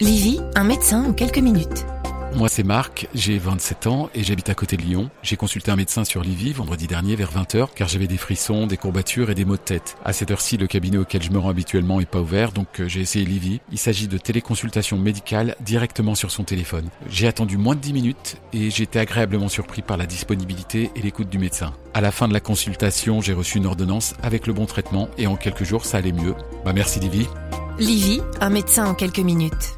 Livy, un médecin en quelques minutes. Moi, c'est Marc, j'ai 27 ans et j'habite à côté de Lyon. J'ai consulté un médecin sur Livy vendredi dernier vers 20h car j'avais des frissons, des courbatures et des maux de tête. À cette heure-ci, le cabinet auquel je me rends habituellement est pas ouvert, donc euh, j'ai essayé Livy. Il s'agit de téléconsultation médicale directement sur son téléphone. J'ai attendu moins de 10 minutes et j'ai été agréablement surpris par la disponibilité et l'écoute du médecin. À la fin de la consultation, j'ai reçu une ordonnance avec le bon traitement et en quelques jours, ça allait mieux. Bah merci Livy. Livy, un médecin en quelques minutes.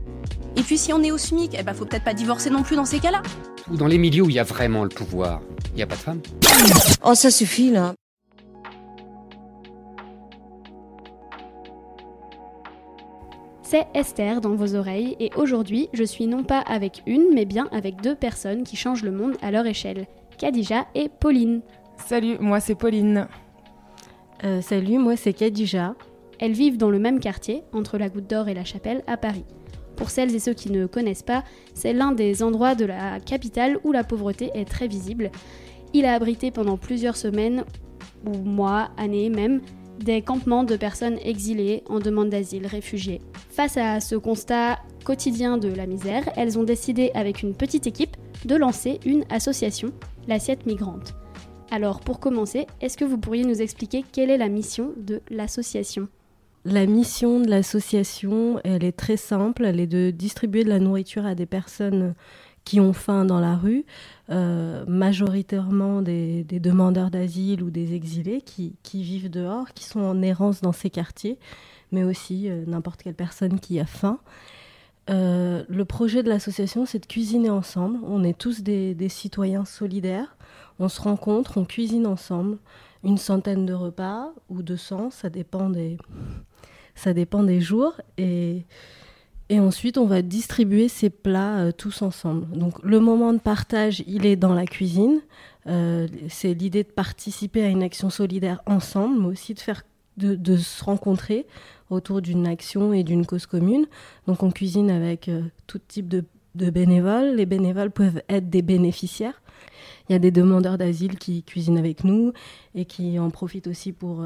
Et puis si on est au SMIC, eh ben faut peut-être pas divorcer non plus dans ces cas-là. Ou dans les milieux où il y a vraiment le pouvoir, il n'y a pas de femmes. Oh ça suffit là. C'est Esther dans vos oreilles et aujourd'hui je suis non pas avec une mais bien avec deux personnes qui changent le monde à leur échelle, Kadija et Pauline. Salut, moi c'est Pauline. Euh, salut, moi c'est Kadija. Elles vivent dans le même quartier, entre la Goutte d'Or et la Chapelle, à Paris. Pour celles et ceux qui ne connaissent pas, c'est l'un des endroits de la capitale où la pauvreté est très visible. Il a abrité pendant plusieurs semaines, ou mois, années même, des campements de personnes exilées en demande d'asile, réfugiées. Face à ce constat quotidien de la misère, elles ont décidé avec une petite équipe de lancer une association, l'Assiette Migrante. Alors pour commencer, est-ce que vous pourriez nous expliquer quelle est la mission de l'association? La mission de l'association, elle est très simple, elle est de distribuer de la nourriture à des personnes qui ont faim dans la rue, euh, majoritairement des, demandeurs d'asile ou des exilés qui, vivent dehors, qui sont en errance dans ces quartiers, mais aussi euh, n'importe quelle personne qui a faim. Euh, le projet de l'association, c'est de cuisiner ensemble. On est tous des, des, citoyens solidaires. On se rencontre, on cuisine ensemble. Une centaine de repas ou 200, ça dépend des, ça dépend des jours. Et, ensuite, on va distribuer ces plats euh, tous ensemble. Donc le moment de partage, il est dans la cuisine. Euh, c'est l'idée de participer à une action solidaire ensemble, mais aussi de, faire, de, se rencontrer autour d'une action et d'une cause commune. Donc on cuisine avec euh, tout type de, de bénévoles. Les bénévoles peuvent être des bénéficiaires. Il y a des demandeurs d'asile qui cuisinent avec nous et qui en profitent aussi pour,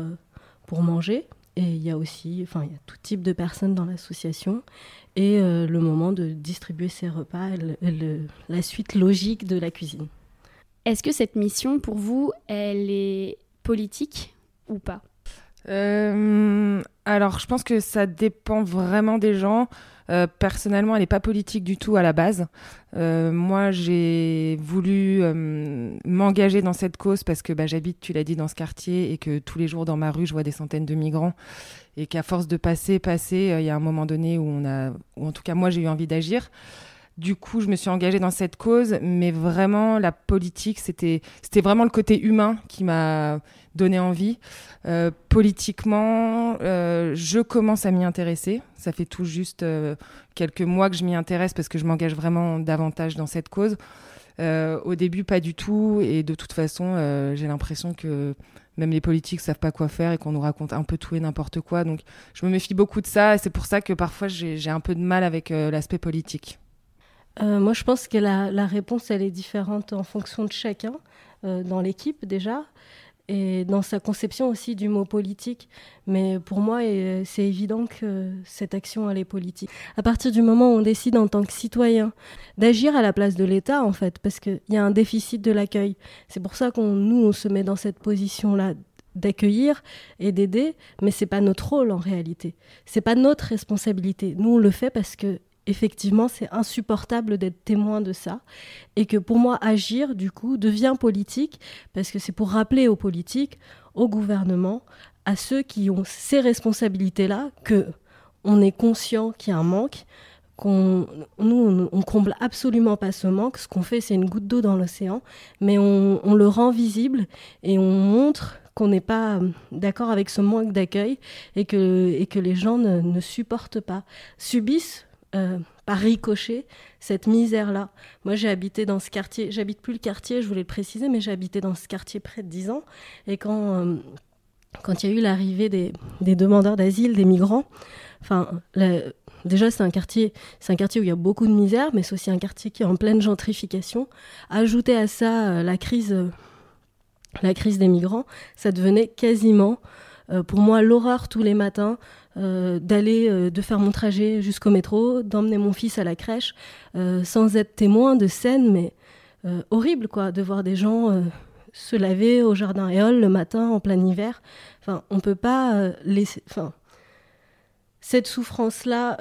pour manger. Et il y a aussi, enfin, il y a tout type de personnes dans l'association. Et euh, le moment de distribuer ces repas, le, le, la suite logique de la cuisine. Est-ce que cette mission, pour vous, elle est politique ou pas? Euh, Alors, je pense que ça dépend vraiment des gens. Euh, personnellement, elle n'est pas politique du tout à la base. Euh, moi, j'ai voulu euh, m'engager dans cette cause parce que bah, j'habite, tu l'as dit, dans ce quartier et que tous les jours dans ma rue, je vois des centaines de migrants et qu'à force de passer, passer, il y a un moment donné où on a, ou en tout cas moi, j'ai eu envie d'agir. Du coup, je me suis engagée dans cette cause, mais vraiment, la politique, c'était, c'était vraiment le côté humain qui m'a donné envie. Euh, politiquement, euh, je commence à m'y intéresser. Ça fait tout juste euh, quelques mois que je m'y intéresse parce que je m'engage vraiment davantage dans cette cause. Euh, au début, pas du tout. Et de toute façon, euh, j'ai l'impression que même les politiques savent pas quoi faire et qu'on nous raconte un peu tout et n'importe quoi. Donc, je me méfie beaucoup de ça. Et c'est pour ça que parfois, j'ai un peu de mal avec l'aspect politique. Euh, moi, je pense que la, réponse, elle est différente en fonction de chacun, euh, dans l'équipe déjà, et dans sa conception aussi du mot politique. Mais pour moi, c'est évident que cette action, elle est politique. À partir du moment où on décide en tant que citoyen d'agir à la place de l'État, en fait, parce qu'il y a un déficit de l'accueil. C'est pour ça qu'on nous, on se met dans cette position-là d'accueillir et d'aider, mais c'est pas notre rôle en réalité. C'est pas notre responsabilité. Nous, on le fait parce que effectivement, c'est insupportable d'être témoin de ça. Et que pour moi, agir, du coup, devient politique, parce que c'est pour rappeler aux politiques, au gouvernement, à ceux qui ont ces responsabilités-là, que on est conscient qu'il y a un manque, qu'on nous, on, comble absolument pas ce manque. Ce qu'on fait, c'est une goutte d'eau dans l'océan, mais on, le rend visible et on montre qu'on n'est pas d'accord avec ce manque d'accueil et que, et que les gens ne supportent pas, subissent euh, par ricochet cette misère-là. Moi, j'ai habité dans ce quartier, j'habite plus le quartier, je voulais le préciser, mais j'ai habité dans ce quartier près de 10 ans. Et quand euh, quand il y a eu l'arrivée des, des, demandeurs d'asile, des migrants, enfin, déjà c'est un quartier, c'est un quartier où il y a beaucoup de misère, mais c'est aussi un quartier qui est en pleine gentrification. Ajouter à ça euh, la crise, la crise des migrants, ça devenait quasiment, pour moi, l'horreur tous les matins euh, d'aller, euh, de faire mon trajet jusqu'au métro, d'emmener mon fils à la crèche, euh, sans être témoin de scènes, mais horribles, quoi, de voir des gens se laver au jardin Éole le matin en plein hiver. Enfin, on peut pas laisser. Enfin, cette souffrance-là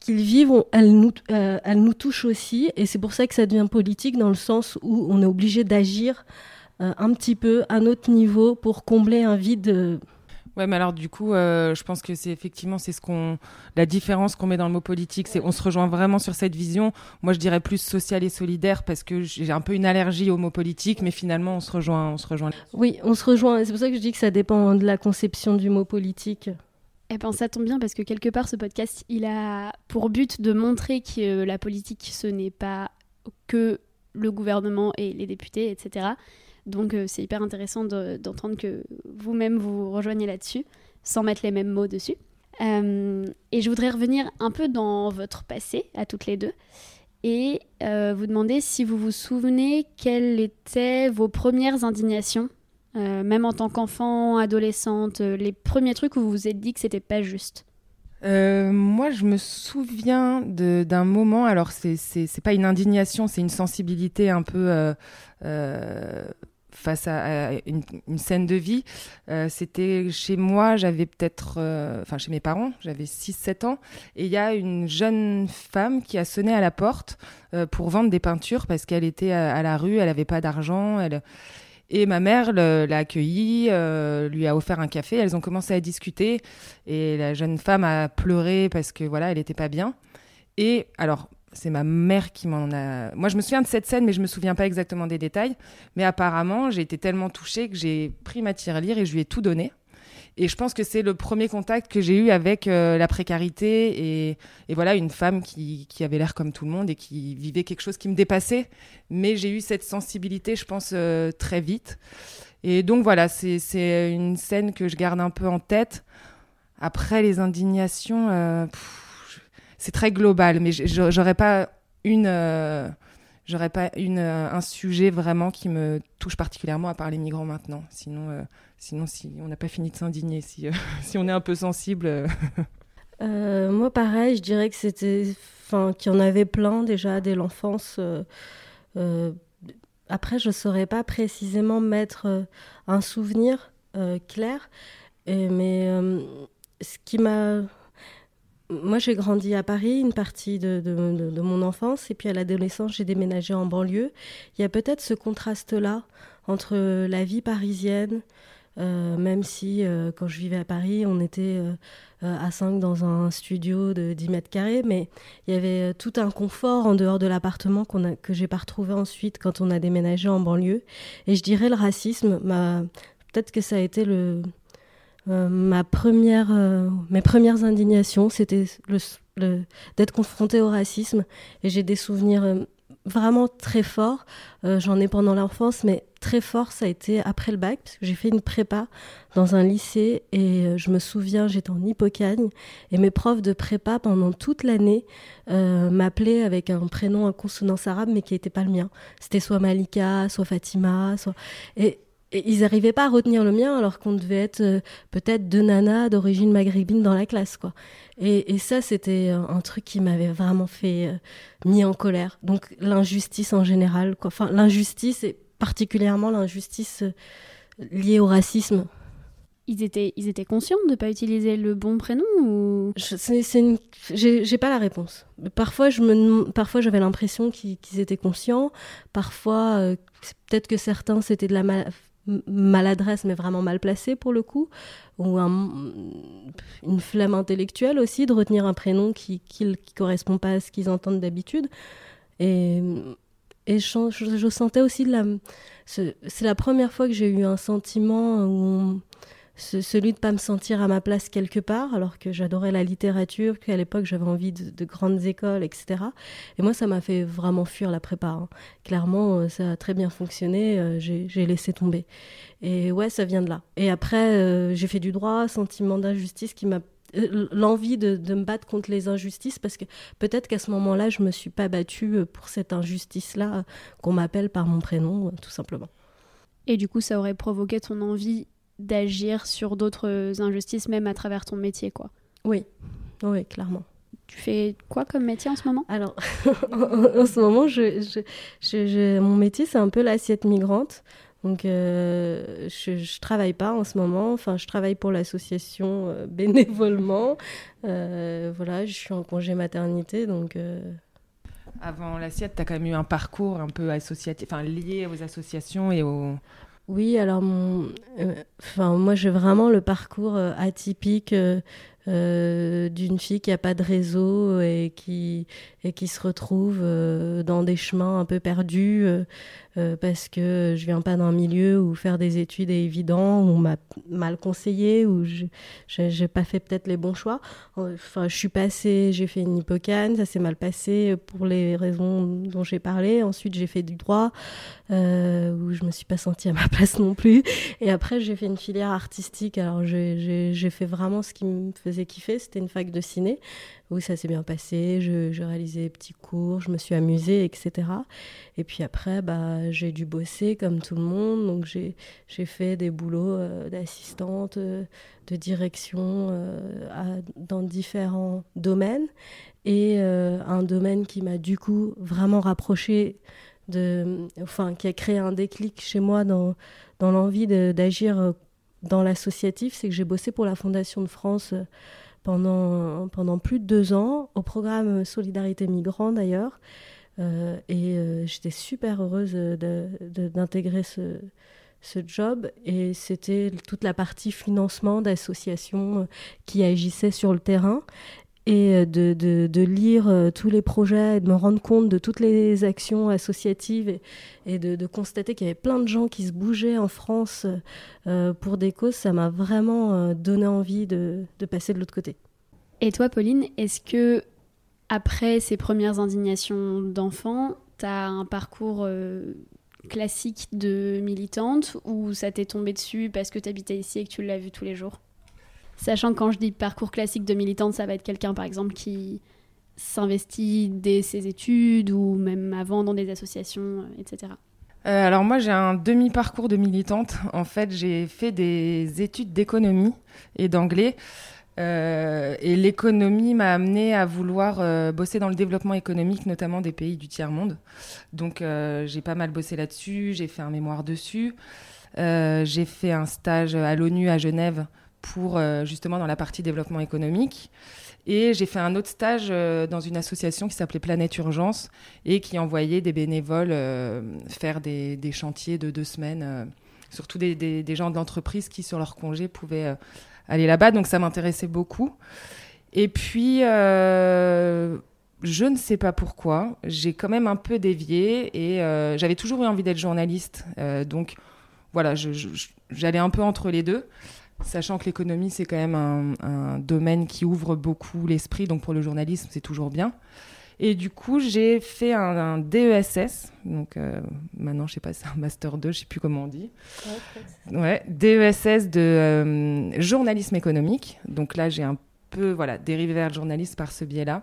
qu'ils vivent, elle, nous, elle nous touche aussi, et c'est pour ça que ça devient politique dans le sens où on est obligé d'agir un petit peu à notre niveau pour combler un vide Ouais, mais alors du coup, euh, je pense que c'est effectivement c'est ce qu'on la différence qu'on met dans le mot politique, c'est on se rejoint vraiment sur cette vision. Moi, je dirais plus social et solidaire parce que j'ai un peu une allergie au mot politique, mais finalement, on se rejoint, on se rejoint. Oui, on se rejoint. C'est pour ça que je dis que ça dépend de la conception du mot politique. Eh ben, ça tombe bien parce que quelque part, ce podcast, il a pour but de montrer que la politique, ce n'est pas que le gouvernement et les députés, etc. Donc euh, c'est hyper intéressant d'entendre que vous-même vous rejoignez là-dessus, sans mettre les mêmes mots dessus. Euh, et je voudrais revenir un peu dans votre passé, à toutes les deux, et euh, vous demander si vous vous souvenez quelles étaient vos premières indignations, même en tant qu'enfant, adolescente, les premiers trucs où vous vous êtes dit que c'était pas juste. Moi, je me souviens d'un moment, alors c'est pas une indignation, c'est une sensibilité un peu face à, une, scène de vie. Euh, c'était chez moi, j'avais peut-être, euh, enfin chez mes parents, j'avais 6-7 ans, et il y a une jeune femme qui a sonné à la porte euh, pour vendre des peintures parce qu'elle était à, la rue, elle n'avait pas d'argent. Elle... Et ma mère l'a accueillie, lui a offert un café, elles ont commencé à discuter, et la jeune femme a pleuré parce que voilà, elle n'était pas bien. Et alors, c'est ma mère qui m'en a. Moi, je me souviens de cette scène, mais je me souviens pas exactement des détails. Mais apparemment, j'ai été tellement touchée que j'ai pris ma tirelire et je lui ai tout donné. Et je pense que c'est le premier contact que j'ai eu avec euh, la précarité et, voilà une femme qui, avait l'air comme tout le monde et qui vivait quelque chose qui me dépassait. Mais j'ai eu cette sensibilité, je pense, euh, très vite. Et donc voilà, c'est une scène que je garde un peu en tête. Après les indignations. Euh, c'est très global, mais j'aurais pas une, j'aurais pas une, euh, un sujet vraiment qui me touche particulièrement à part les migrants maintenant. Sinon, euh, sinon si on n'a pas fini de s'indigner, si, si on est un peu sensible. moi, pareil, je dirais que c'était, enfin, qu'il y en avait plein déjà dès l'enfance. après, je saurais pas précisément mettre un souvenir clair, mais ce qui m'a moi, j'ai grandi à Paris une partie de, mon enfance, et puis à l'adolescence, j'ai déménagé en banlieue. Il y a peut-être ce contraste-là entre la vie parisienne, euh, même si euh, quand je vivais à Paris, on était euh, à 5 dans un studio de 10 mètres carrés, mais il y avait tout un confort en dehors de l'appartement qu'on que j'ai pas retrouvé ensuite quand on a déménagé en banlieue. Et je dirais le racisme, peut-être que ça a été le, euh, ma première, euh, mes premières indignations, c'était d'être confrontée au racisme. Et j'ai des souvenirs euh, vraiment très forts. J'en ai pendant l'enfance, mais très fort, ça a été après le bac, parce que j'ai fait une prépa dans un lycée. Et je me souviens, j'étais en hypocagne. Et mes profs de prépa, pendant toute l'année, m'appelaient avec un prénom à consonance arabe, mais qui n'était pas le mien. C'était soit Malika, soit Fatima, soit... Et et ils n'arrivaient pas à retenir le mien alors qu'on devait être euh, peut-être deux nanas d'origine maghrébine dans la classe, quoi. Et, ça, c'était un truc qui m'avait vraiment fait euh, mis en colère. Donc l'injustice en général, quoi. Enfin, l'injustice et particulièrement l'injustice euh, liée au racisme. ils étaient, ils étaient conscients de ne pas utiliser le bon prénom ou? J'ai pas la réponse. Parfois, je me, parfois j'avais l'impression qu'ils étaient conscients. Parfois, euh, peut-être que certains c'était de la maladresse, mais vraiment mal placée pour le coup, ou une flemme intellectuelle aussi de retenir un prénom qui qui, correspond pas à ce qu'ils entendent d'habitude. Et et je, je, sentais aussi de la. C'est la première fois que j'ai eu un sentiment où celui de pas me sentir à ma place quelque part, alors que j'adorais la littérature, qu'à l'époque j'avais envie de, grandes écoles, etc. Et moi, ça m'a fait vraiment fuir la prépa. Hein. Clairement, euh, ça a très bien fonctionné, euh, j'ai laissé tomber. Et ouais, ça vient de là. Et après, euh, j'ai fait du droit, sentiment d'injustice qui m'a l'envie de, de, me battre contre les injustices parce que peut-être qu'à ce moment-là, je me suis pas battue pour cette injustice-là qu'on m'appelle par mon prénom, tout simplement. Et du coup, ça aurait provoqué ton envie d'agir sur d'autres injustices, même à travers ton métier, quoi. Oui, oui, clairement. Tu fais quoi comme métier en ce moment? Alors, en ce moment, je, mon métier, c'est un peu l'assiette migrante. Donc, euh, je, je travaille pas en ce moment. Enfin, je travaille pour l'association euh, bénévolement. Euh, voilà, je suis en congé maternité, donc. Avant l'assiette, tu as quand même eu un parcours un peu associatif, enfin lié aux associations et aux, oui, alors euh, enfin moi j'ai vraiment le parcours euh, atypique euh, d'une fille qui a pas de réseau et qui et qui se retrouve dans des chemins un peu perdus euh, parce que je viens pas d'un milieu où faire des études est évident, où on m'a mal conseillé, où j'ai pas fait peut-être les bons choix. Enfin, je suis passée, j'ai fait une hippocane, ça s'est mal passé pour les raisons dont j'ai parlé. Ensuite, j'ai fait du droit, euh, où je me suis pas sentie à ma place non plus. Et après, j'ai fait une filière artistique. Alors, j'ai fait vraiment ce qui me faisait kiffer. C'était une fac de ciné où ça s'est bien passé. Je, je, réalisais des petits cours, je me suis amusée, etc. Et puis après, bah, j'ai dû bosser comme tout le monde. Donc j'ai fait des boulots euh, d'assistante, euh, de direction euh, dans différents domaines. Et un domaine qui m'a du coup vraiment rapproché de, enfin, qui a créé un déclic chez moi dans, dans l'envie d'agir dans l'associatif, c'est que j'ai bossé pour la Fondation de France pendant, pendant plus de deux ans, au programme Solidarité Migrant d'ailleurs. Euh, et euh, j'étais super heureuse d'intégrer ce, ce job et c'était toute la partie financement d'associations euh, qui agissaient sur le terrain et de, de, de, lire tous les projets et de me rendre compte de toutes les actions associatives et, et de, constater qu'il y avait plein de gens qui se bougeaient en France pour des causes, ça m'a vraiment donné envie de, de passer de l'autre côté. Et toi, Pauline, est-ce que après ces premières indignations d'enfants, tu as un parcours euh, classique de militante ou ça t'est tombé dessus parce que tu habitais ici et que tu l'as vu tous les jours? Sachant que quand je dis parcours classique de militante, ça va être quelqu'un par exemple qui s'investit dès ses études ou même avant dans des associations, etc. Euh, alors moi j'ai un demi-parcours de militante. En fait j'ai fait des études d'économie et d'anglais. Euh, et l'économie m'a amené à vouloir euh, bosser dans le développement économique, notamment des pays du tiers-monde. Donc euh, j'ai pas mal bossé là-dessus, j'ai fait un mémoire dessus. j'ai fait un stage à l'ONU à Genève pour justement dans la partie développement économique. Et j'ai fait un autre stage dans une association qui s'appelait Planète Urgence et qui envoyait des bénévoles faire des, chantiers de deux semaines, surtout des, gens d'entreprise qui, sur leur congé, pouvaient aller là-bas, donc ça m'intéressait beaucoup. Et puis, euh, je ne sais pas pourquoi, j'ai quand même un peu dévié et euh, j'avais toujours eu envie d'être journaliste. Euh, donc voilà, j'allais un peu entre les deux, sachant que l'économie, c'est quand même un, un, domaine qui ouvre beaucoup l'esprit, donc pour le journalisme, c'est toujours bien. Et du coup, j'ai fait un, DESS. Donc euh, maintenant, je sais pas, c'est un master 2, je sais plus comment on dit. Ouais, DESS de euh, journalisme économique. Donc là, j'ai un peu voilà dérivé vers le journalisme par ce biais-là.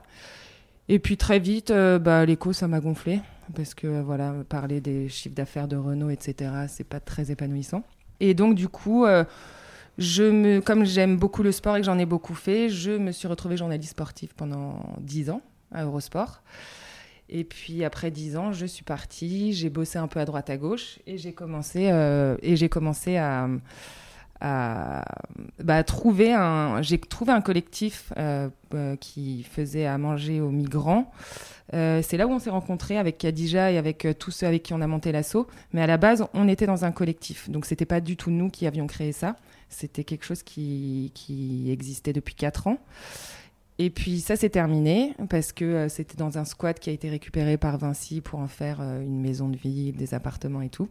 Et puis très vite, euh, bah, l'écho, ça m'a gonflé parce que voilà, parler des chiffres d'affaires de Renault, etc., c'est pas très épanouissant. Et donc du coup. Je me, comme j'aime beaucoup le sport et que j'en ai beaucoup fait, je me suis retrouvée journaliste sportive pendant 10 ans à Eurosport. Et puis après dix ans, je suis partie, j'ai bossé un peu à droite à gauche et j'ai commencé, euh, et j'ai commencé à, bah, trouver un. J'ai trouvé un collectif euh, euh, qui faisait à manger aux migrants. C'est là où on s'est rencontrés avec Khadija et avec tous ceux avec qui on a monté l'assaut. Mais à la base, on était dans un collectif. Donc, c'était pas du tout nous qui avions créé ça. C'était quelque chose qui, existait depuis 4 ans. Et puis ça s'est terminé parce que c'était dans un squat qui a été récupéré par Vinci pour en faire une maison de vie, des appartements et tout.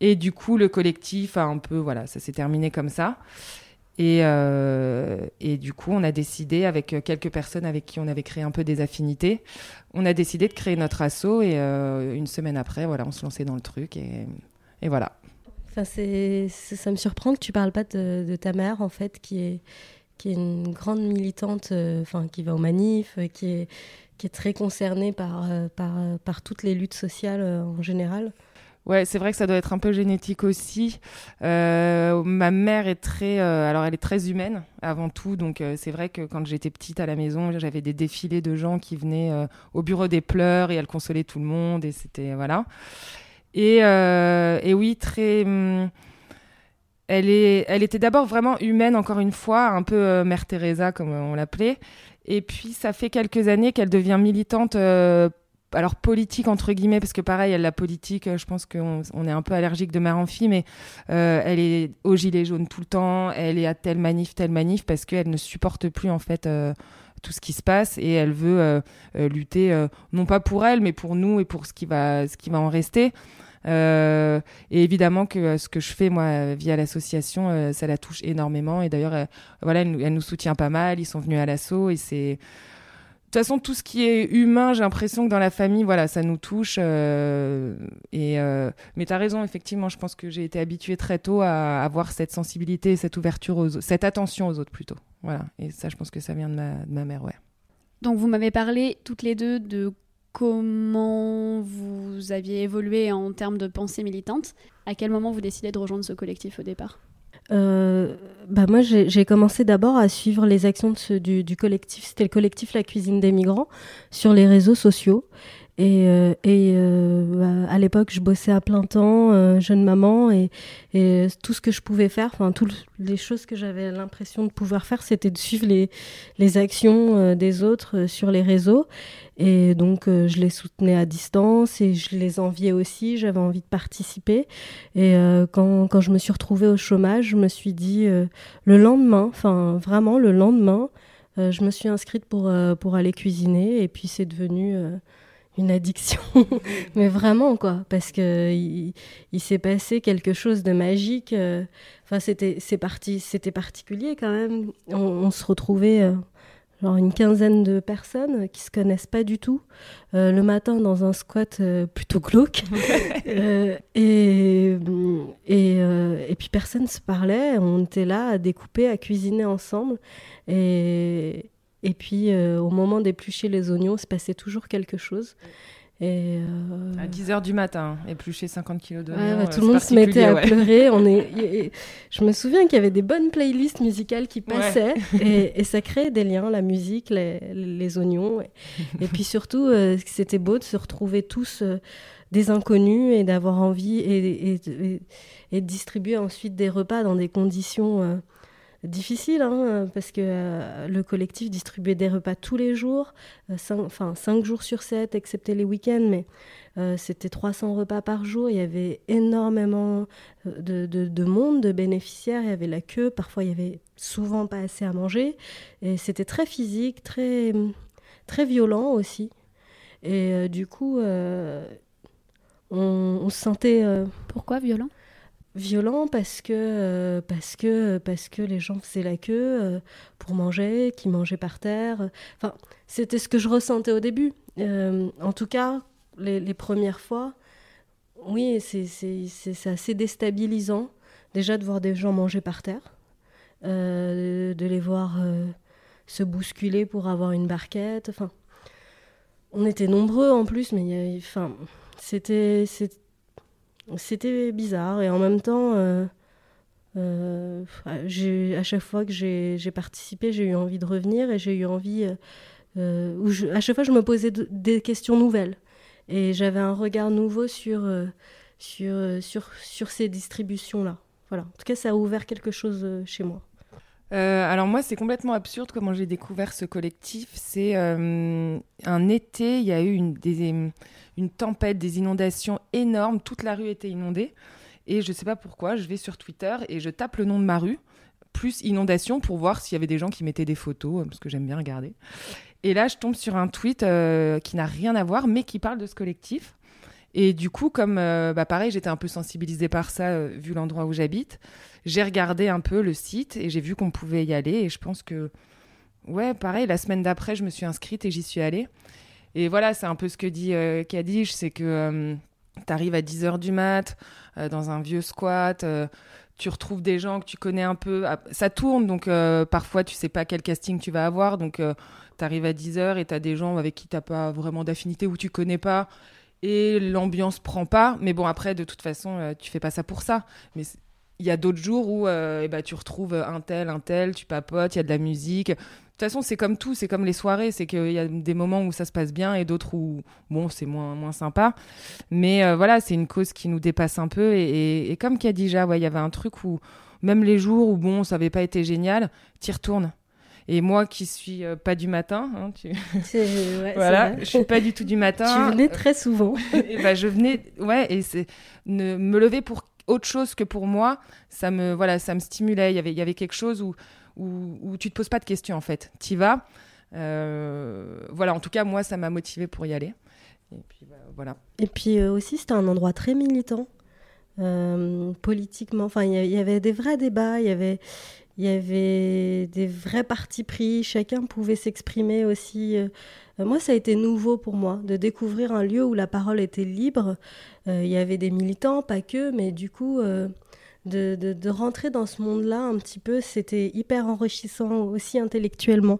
Et du coup, le collectif a un peu, voilà, ça s'est terminé comme ça. Et, euh, et, du coup, on a décidé, avec quelques personnes avec qui on avait créé un peu des affinités, on a décidé de créer notre assaut. Et euh, une semaine après, voilà, on se lançait dans le truc. Et, et voilà. Enfin, c'est, ça me surprend que tu parles pas de, ta mère, en fait, qui est, qui est une grande militante, euh, enfin, qui va aux manifs, qui est, qui est très concernée par, par, par toutes les luttes sociales en général. Ouais, c'est vrai que ça doit être un peu génétique aussi. Euh, ma mère est très, euh, alors elle est très humaine avant tout, donc euh, c'est vrai que quand j'étais petite à la maison, j'avais des défilés de gens qui venaient au bureau des pleurs et elle consolait tout le monde et c'était voilà. Et, et oui, très. Hum, elle, est, elle était d'abord vraiment humaine, encore une fois, un peu Mère Teresa comme on l'appelait. Et puis ça fait quelques années qu'elle devient militante alors politique entre guillemets parce que pareil elle la politique euh, je pense qu'on on est un peu allergique de mère en fille mais euh, elle est au gilet jaune tout le temps elle est à telle manif telle manif parce qu'elle ne supporte plus en fait euh, tout ce qui se passe et elle veut lutter non pas pour elle mais pour nous et pour ce qui va ce qui va en rester et évidemment que ce que je fais moi via l'association ça la touche énormément et d'ailleurs voilà elle, nous soutient pas mal ils sont venus à l'assaut et c'est de toute façon, tout ce qui est humain, j'ai l'impression que dans la famille, voilà, ça nous touche. Euh, et, euh, mais tu as raison, effectivement, je pense que j'ai été habituée très tôt à avoir cette sensibilité, cette ouverture, cette attention aux autres plutôt. Voilà. Et ça, je pense que ça vient de ma, de ma mère, ouais. Donc, vous m'avez parlé toutes les deux de comment vous aviez évolué en termes de pensée militante. À quel moment vous décidez de rejoindre ce collectif au départ? Euh, bah moi, j'ai commencé d'abord à suivre les actions du, du, collectif, c'était le collectif La Cuisine des Migrants, sur les réseaux sociaux. Et, euh, et euh, bah, à l'époque, je bossais à plein temps, euh, jeune maman, et, et, tout ce que je pouvais faire, enfin toutes les choses que j'avais l'impression de pouvoir faire, c'était de suivre les, les actions des autres sur les réseaux. Et donc, je les soutenais à distance et je les enviais aussi. J'avais envie de participer. Et quand, quand je me suis retrouvée au chômage, je me suis dit le lendemain, enfin vraiment le lendemain, je me suis inscrite pour, pour aller cuisiner. Et puis, c'est devenu une addiction, mais vraiment quoi, parce que il, s'est passé quelque chose de magique. Euh, enfin, c'était c'est parti, c'était particulier quand même. On, se retrouvait euh, genre une quinzaine de personnes qui se connaissent pas du tout euh, le matin dans un squat plutôt glauque et et, et puis personne se parlait. On était là à découper, à cuisiner ensemble et et puis, euh, au moment d'éplucher les oignons, il se passait toujours quelque chose. Et euh, À 10h du matin, éplucher 50 kilos d'oignons. Ouais, euh, tout le monde se mettait à pleurer. On est... Je me souviens qu'il y avait des bonnes playlists musicales qui passaient et, ça créait des liens, la musique, les, oignons. Et, puis surtout, c'était beau de se retrouver tous des inconnus et d'avoir envie et, et, de distribuer ensuite des repas dans des conditions difficile, hein, parce que euh, le collectif distribuait des repas tous les jours, euh, cinq, enfin 5 jours sur 7, excepté les week-ends, mais euh, c'était 300 repas par jour. Il y avait énormément de, de, monde, de bénéficiaires, il y avait la queue, parfois il y avait souvent pas assez à manger, et c'était très physique, très, violent aussi. Et du coup, on, se sentait... Pourquoi violent? Violent parce que, euh, parce que, parce que les gens faisaient la queue euh, pour manger, qui mangeaient par terre. Enfin, c'était ce que je ressentais au début. Euh, en tout cas, les, premières fois, oui, c'est assez déstabilisant déjà de voir des gens manger par terre, de les voir se bousculer pour avoir une barquette. Enfin, on était nombreux en plus, mais enfin, c'était c'était bizarre et en même temps, euh, euh, à chaque fois que j'ai participé, j'ai eu envie de revenir et j'ai eu envie. Euh, où à chaque fois, je me posais des questions nouvelles et j'avais un regard nouveau sur, sur, sur, sur ces distributions-là. voilà. En tout cas, ça a ouvert quelque chose chez moi. Alors moi, c'est complètement absurde comment j'ai découvert ce collectif. C'est un été, il y a eu une, une tempête, des inondations énormes, toute la rue était inondée. Et je ne sais pas pourquoi, je vais sur Twitter et je tape le nom de ma rue, plus inondation, pour voir s'il y avait des gens qui mettaient des photos, parce que j'aime bien regarder. Et là, je tombe sur un tweet euh, qui n'a rien à voir, mais qui parle de ce collectif. Et du coup, comme euh, bah pareil, j'étais un peu sensibilisée par ça, euh, vu l'endroit où j'habite, j'ai regardé un peu le site et j'ai vu qu'on pouvait y aller. Et je pense que, ouais, pareil, la semaine d'après, je me suis inscrite et j'y suis allée. Et voilà, c'est un peu ce que dit Kadij, c'est que tu arrives à 10h du mat euh, dans un vieux squat, euh, tu retrouves des gens que tu connais un peu. Ah, ça tourne, donc euh, parfois tu sais pas quel casting tu vas avoir. Donc tu arrives à 10h et tu as des gens avec qui tu pas vraiment d'affinité ou tu connais pas. Et l'ambiance prend pas. Mais bon, après, de toute façon, tu fais pas ça pour ça. Mais il y a d'autres jours où ben, tu retrouves un tel, un tel, tu papotes, il y a de la musique. De toute façon, c'est comme tout, c'est comme les soirées, c'est qu'il y a des moments où ça se passe bien et d'autres où, bon, c'est moins, moins sympa. Mais euh, voilà, c'est une cause qui nous dépasse un peu. Et, et, comme Khadija, il y avait un truc où, même les jours où, bon, ça n'avait pas été génial, y retournes. Et moi qui suis euh, pas du matin, hein, tu... ouais, voilà, je suis pas du tout du matin. Tu venais très souvent. et ben, je venais, ouais, et c'est me lever pour autre chose que pour moi, ça me, voilà, ça me stimulait. Il y avait, il y avait quelque chose où où, où tu te poses pas de questions en fait. Tu y vas. Euh, voilà, en tout cas, moi, ça m'a motivé pour y aller. Et puis, bah, voilà. Et puis euh, aussi, c'était un endroit très militant, euh, politiquement. Enfin, il y, avait des vrais débats, il y avait, il y avait des vrais partis pris, chacun pouvait s'exprimer aussi. moi, ça a été nouveau pour moi de découvrir un lieu où la parole était libre. Il y avait des militants, pas que, mais du coup, de, rentrer dans ce monde-là un petit peu, c'était hyper enrichissant aussi intellectuellement.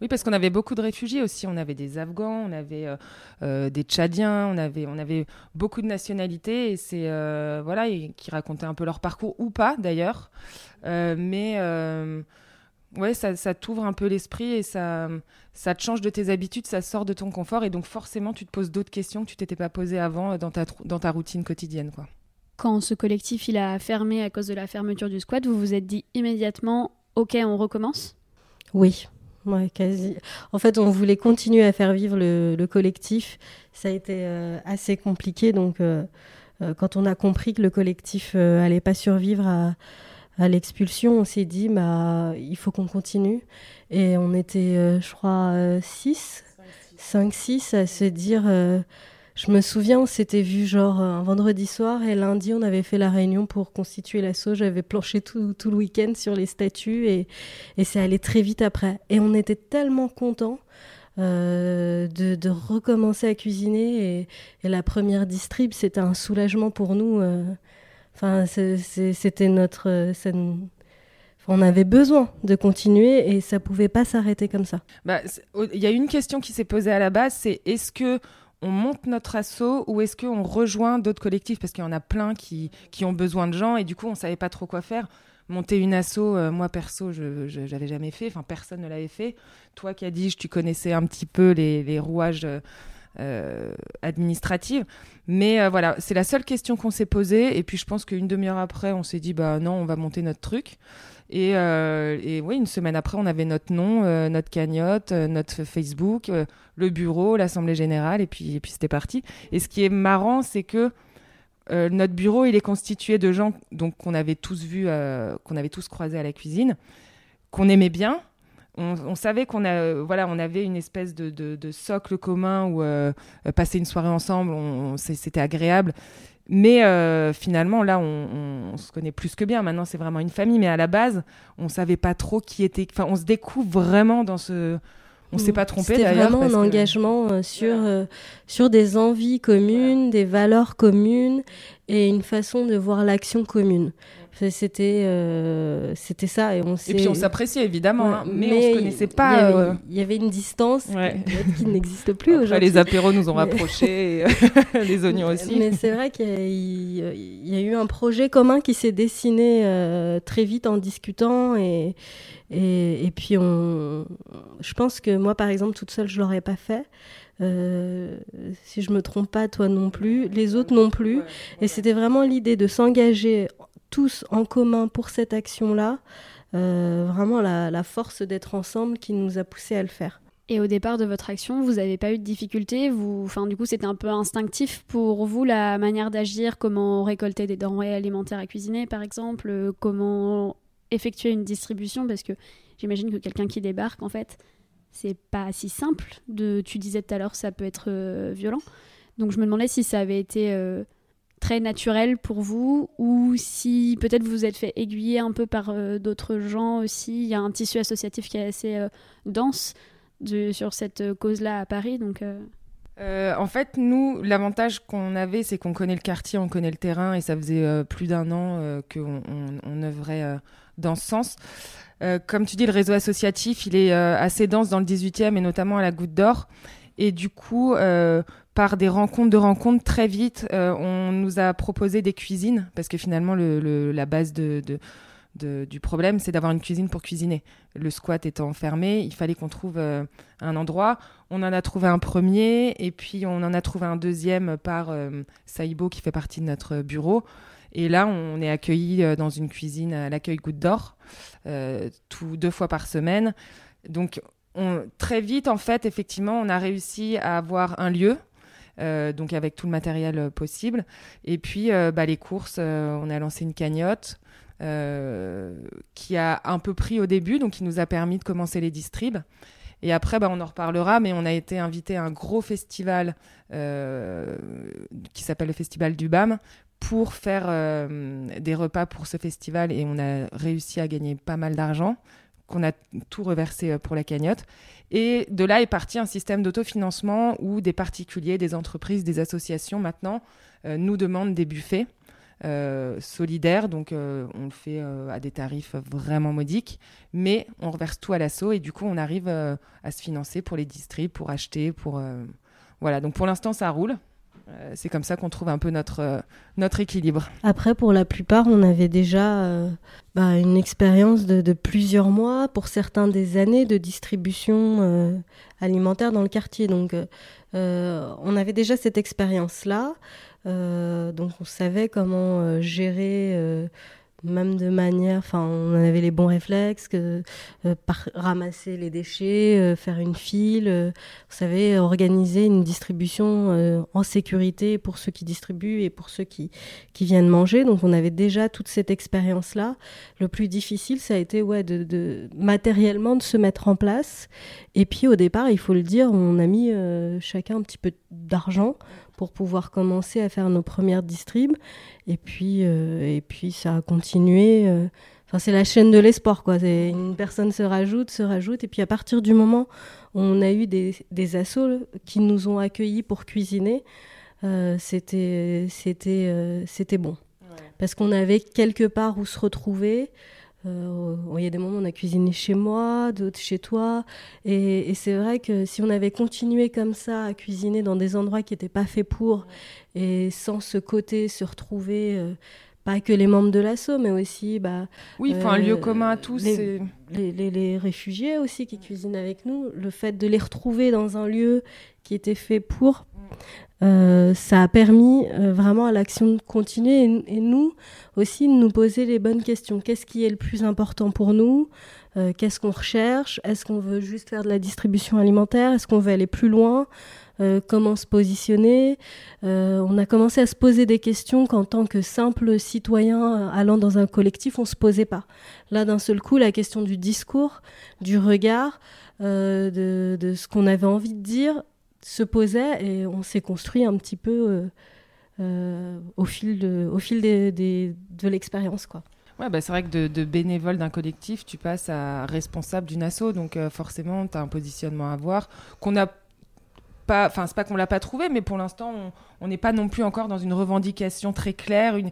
Oui, parce qu'on avait beaucoup de réfugiés aussi. On avait des Afghans, on avait euh, euh, des Tchadiens, on avait, on avait beaucoup de nationalités et c'est euh, voilà, qui racontaient un peu leur parcours ou pas d'ailleurs. mais ouais, ça, ça t'ouvre un peu l'esprit et ça, ça te change de tes habitudes, ça sort de ton confort et donc forcément tu te poses d'autres questions que tu t'étais pas posées avant dans ta, dans ta routine quotidienne, quoi quand ce collectif il a fermé à cause de la fermeture du squat, vous vous êtes dit immédiatement OK, on recommence? Oui. Ouais, quasi. En fait, on voulait continuer à faire vivre le, collectif. Ça a été euh, assez compliqué. Donc, euh, euh, quand on a compris que le collectif allait pas survivre à, à l'expulsion, on s'est dit, bah, il faut qu'on continue. Et on était, je crois, 6, 5-6 à se dire je me souviens, on s'était vu genre un vendredi soir et lundi, on avait fait la réunion pour constituer l'assaut. J'avais planché tout, le week-end sur les statuts et, et ça allait très vite après. Et on était tellement contents. Euh, de, recommencer à cuisiner et, la première distrib c'était un soulagement pour nous euh. enfin c'était notre on avait besoin de continuer et ça pouvait pas s'arrêter comme ça. Bah, il y a une question qui s'est posée à la base, c'est est-ce que on monte notre assaut ou est-ce qu'on rejoint d'autres collectifs Parce qu'il y en a plein qui, qui ont besoin de gens et du coup, on savait pas trop quoi faire. Monter une asso, euh, moi perso, je n'avais jamais fait, personne ne l'avait fait. Toi, Kadij, tu connaissais un petit peu les, rouages euh, administratifs. Mais euh, voilà, c'est la seule question qu'on s'est posée. Et puis je pense qu'une demi-heure après, on s'est dit, bah non, on va monter notre truc. Et, euh, et, oui, une semaine après, on avait notre nom, euh, notre cagnotte, euh, notre Facebook, le bureau, l'assemblée générale, et puis, c'était parti. Et ce qui est marrant, c'est que notre bureau, il est constitué de gens donc qu'on avait tous vus, qu'on avait tous croisés à la cuisine, qu'on aimait bien. On, savait qu'on a, voilà, on avait une espèce de, socle commun où passer une soirée ensemble, c'était agréable. Mais euh, finalement, là, on, se connaît plus que bien. Maintenant, c'est vraiment une famille. Mais à la base, on savait pas trop qui était. Enfin, on se découvre vraiment dans ce. On s'est pas trompé d'ailleurs. C'était vraiment un engagement euh, sur, euh, sur des envies communes, des valeurs communes et une façon de voir l'action commune. C'était euh, c'était ça et on Et puis on s'appréciait évidemment, hein, mais, on se connaissait pas. Il y avait, une distance qui, n'existe plus aujourd'hui. Les apéros nous ont rapprochés, les oignons aussi. Mais c'est vrai qu'il y, a eu un projet commun qui s'est dessiné très vite en discutant et, et, et puis on. Je pense que moi par exemple toute seule je l'aurais pas fait. si je me trompe pas, toi non plus, les autres non plus. Et c'était vraiment l'idée de s'engager tous en commun pour cette action-là, vraiment la, la force d'être ensemble qui nous a poussé à le faire. Et au départ de votre action, vous n'avez pas eu de difficultés vous... enfin, Du coup, c'était un peu instinctif pour vous la manière d'agir, comment récolter des denrées alimentaires à cuisiner, par exemple, euh, comment effectuer une distribution, parce que j'imagine que quelqu'un qui débarque, en fait, c'est pas si simple. De, tu disais tout à l'heure, ça peut être euh, violent. Donc je me demandais si ça avait été euh, très naturel pour vous ou si peut-être vous vous êtes fait aiguiller un peu par d'autres gens aussi. Il y a un tissu associatif qui est assez dense sur cette cause-là à Paris. Donc, euh. Euh, en fait, nous, l'avantage qu'on avait, c'est qu'on connaît le quartier, on connaît le terrain, et ça faisait euh, plus d'un an qu'on on, œuvrait dans ce sens. comme tu dis, le réseau associatif, il est assez dense dans le 18e et notamment à la Goutte d'Or. Et du coup, par des rencontres de rencontres, très vite, on nous a proposé des cuisines, parce que finalement, le, la base du problème, c'est d'avoir une cuisine pour cuisiner. Le squat étant fermé, il fallait qu'on trouve euh, un endroit. On en a trouvé un premier, et puis on en a trouvé un deuxième par euh, Saïbo, qui fait partie de notre bureau. Et là, on est accueilli euh, dans une cuisine à l'accueil Goutte d'Or, tout deux fois par semaine. Donc, très vite, en fait, effectivement, on a réussi à avoir un lieu. donc avec tout le matériel possible. Et puis bah, les courses, on a lancé une cagnotte. Euh, qui a un peu pris au début, donc qui nous a permis de commencer les distribs. Et après, bah, on en reparlera, mais on a été invité à un gros festival euh, qui s'appelle le Festival du BAM pour faire euh, des repas pour ce festival et on a réussi à gagner pas mal d'argent qu'on a tout reversé pour la cagnotte. Et de là est parti un système d'autofinancement où des particuliers, des entreprises, des associations maintenant nous demandent des buffets euh, solidaire, donc euh, on le fait euh, à des tarifs vraiment modiques, mais on reverse tout à l'assaut et du coup on arrive à se financer pour les distribs, pour acheter, pour voilà. Donc pour l'instant ça roule. C'est comme ça qu'on trouve un peu notre, notre équilibre. Après, pour la plupart, on avait déjà bah, une expérience de, plusieurs mois, pour certains des années de distribution alimentaire dans le quartier. Donc, on avait déjà cette expérience-là. Euh, donc on savait comment euh, gérer euh, même de manière, enfin, on avait les bons réflexes, que, par, ramasser les déchets, faire une file, vous savez, organiser une distribution en sécurité pour ceux qui distribuent et pour ceux qui, qui viennent manger. Donc, on avait déjà toute cette expérience-là. Le plus difficile, ça a été, ouais, de, de, matériellement de se mettre en place. Et puis, au départ, il faut le dire, on a mis chacun un petit peu d'argent pour pouvoir commencer à faire nos premières distribs. Et puis, euh, et puis ça a continué. Euh, enfin, c'est la chaîne de l'espoir, quoi. Une personne se rajoute, se rajoute. Et puis, à partir du moment où on a eu des, des assos qui nous ont accueillis pour cuisiner, euh, c'était, c'était, c'était bon. Parce qu'on avait quelque part où se retrouver. Euh, il y a des moments où on a cuisiné chez moi, d'autres chez toi. Et, c'est vrai que si on avait continué comme ça à cuisiner dans des endroits qui n'étaient pas faits pour, et sans ce côté se retrouver, euh, pas que les membres de l'assaut, mais aussi. Bah, oui, un lieu commun à tous. Les, les, les, réfugiés aussi qui cuisinent avec nous, le fait de les retrouver dans un lieu qui était fait pour. Euh, ça a permis euh, vraiment à l'action de continuer et, nous aussi de nous poser les bonnes questions. Qu'est-ce qui est le plus important pour nous? Euh, Qu'est-ce qu'on recherche? Est-ce qu'on veut juste faire de la distribution alimentaire? Est-ce qu'on veut aller plus loin? Comment se positionner? On a commencé à se poser des questions qu'en tant que simple citoyen allant dans un collectif, on se posait pas. Là, d'un seul coup, la question du discours, du regard, de, ce qu'on avait envie de dire se posait et on s'est construit un petit peu euh, euh, au fil de, au fil des, de l'expérience. quoi. Ouais, bah c'est vrai que de, bénévole d'un collectif, tu passes à responsable d'une asso, donc euh, forcément, tu as un positionnement à avoir qu'on a pas, enfin c'est pas qu'on l'a pas trouvé, mais pour l'instant on n'est pas non plus encore dans une revendication très claire. Une,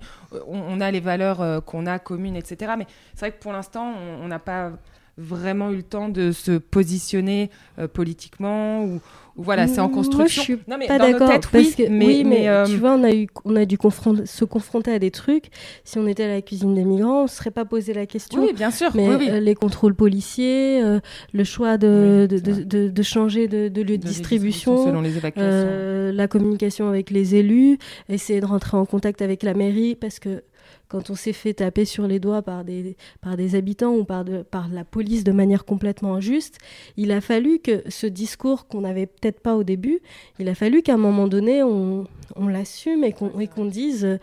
on, a les valeurs qu'on a communes, etc. Mais c'est vrai que pour l'instant on n'a pas vraiment eu le temps de se positionner politiquement ou, voilà, c'est en construction. Moi, je suis non, mais pas d'accord oui, oui, mais, euh, tu vois, on a eu, on a dû se confronter à des trucs. Si on était à la cuisine des migrants, on ne serait pas posé la question. Oui, bien sûr. Mais euh, les contrôles policiers, euh, le choix de, de, de, de, changer de, lieu de, distribution, selon les évacuations. la communication avec les élus, essayer de rentrer en contact avec la mairie, parce que quand on s'est fait taper sur les doigts par des, par des habitants ou par, de, par la police de manière complètement injuste, il a fallu que ce discours qu'on n'avait peut-être pas au début, il a fallu qu'à un moment donné, on, on l'assume et qu'on dise...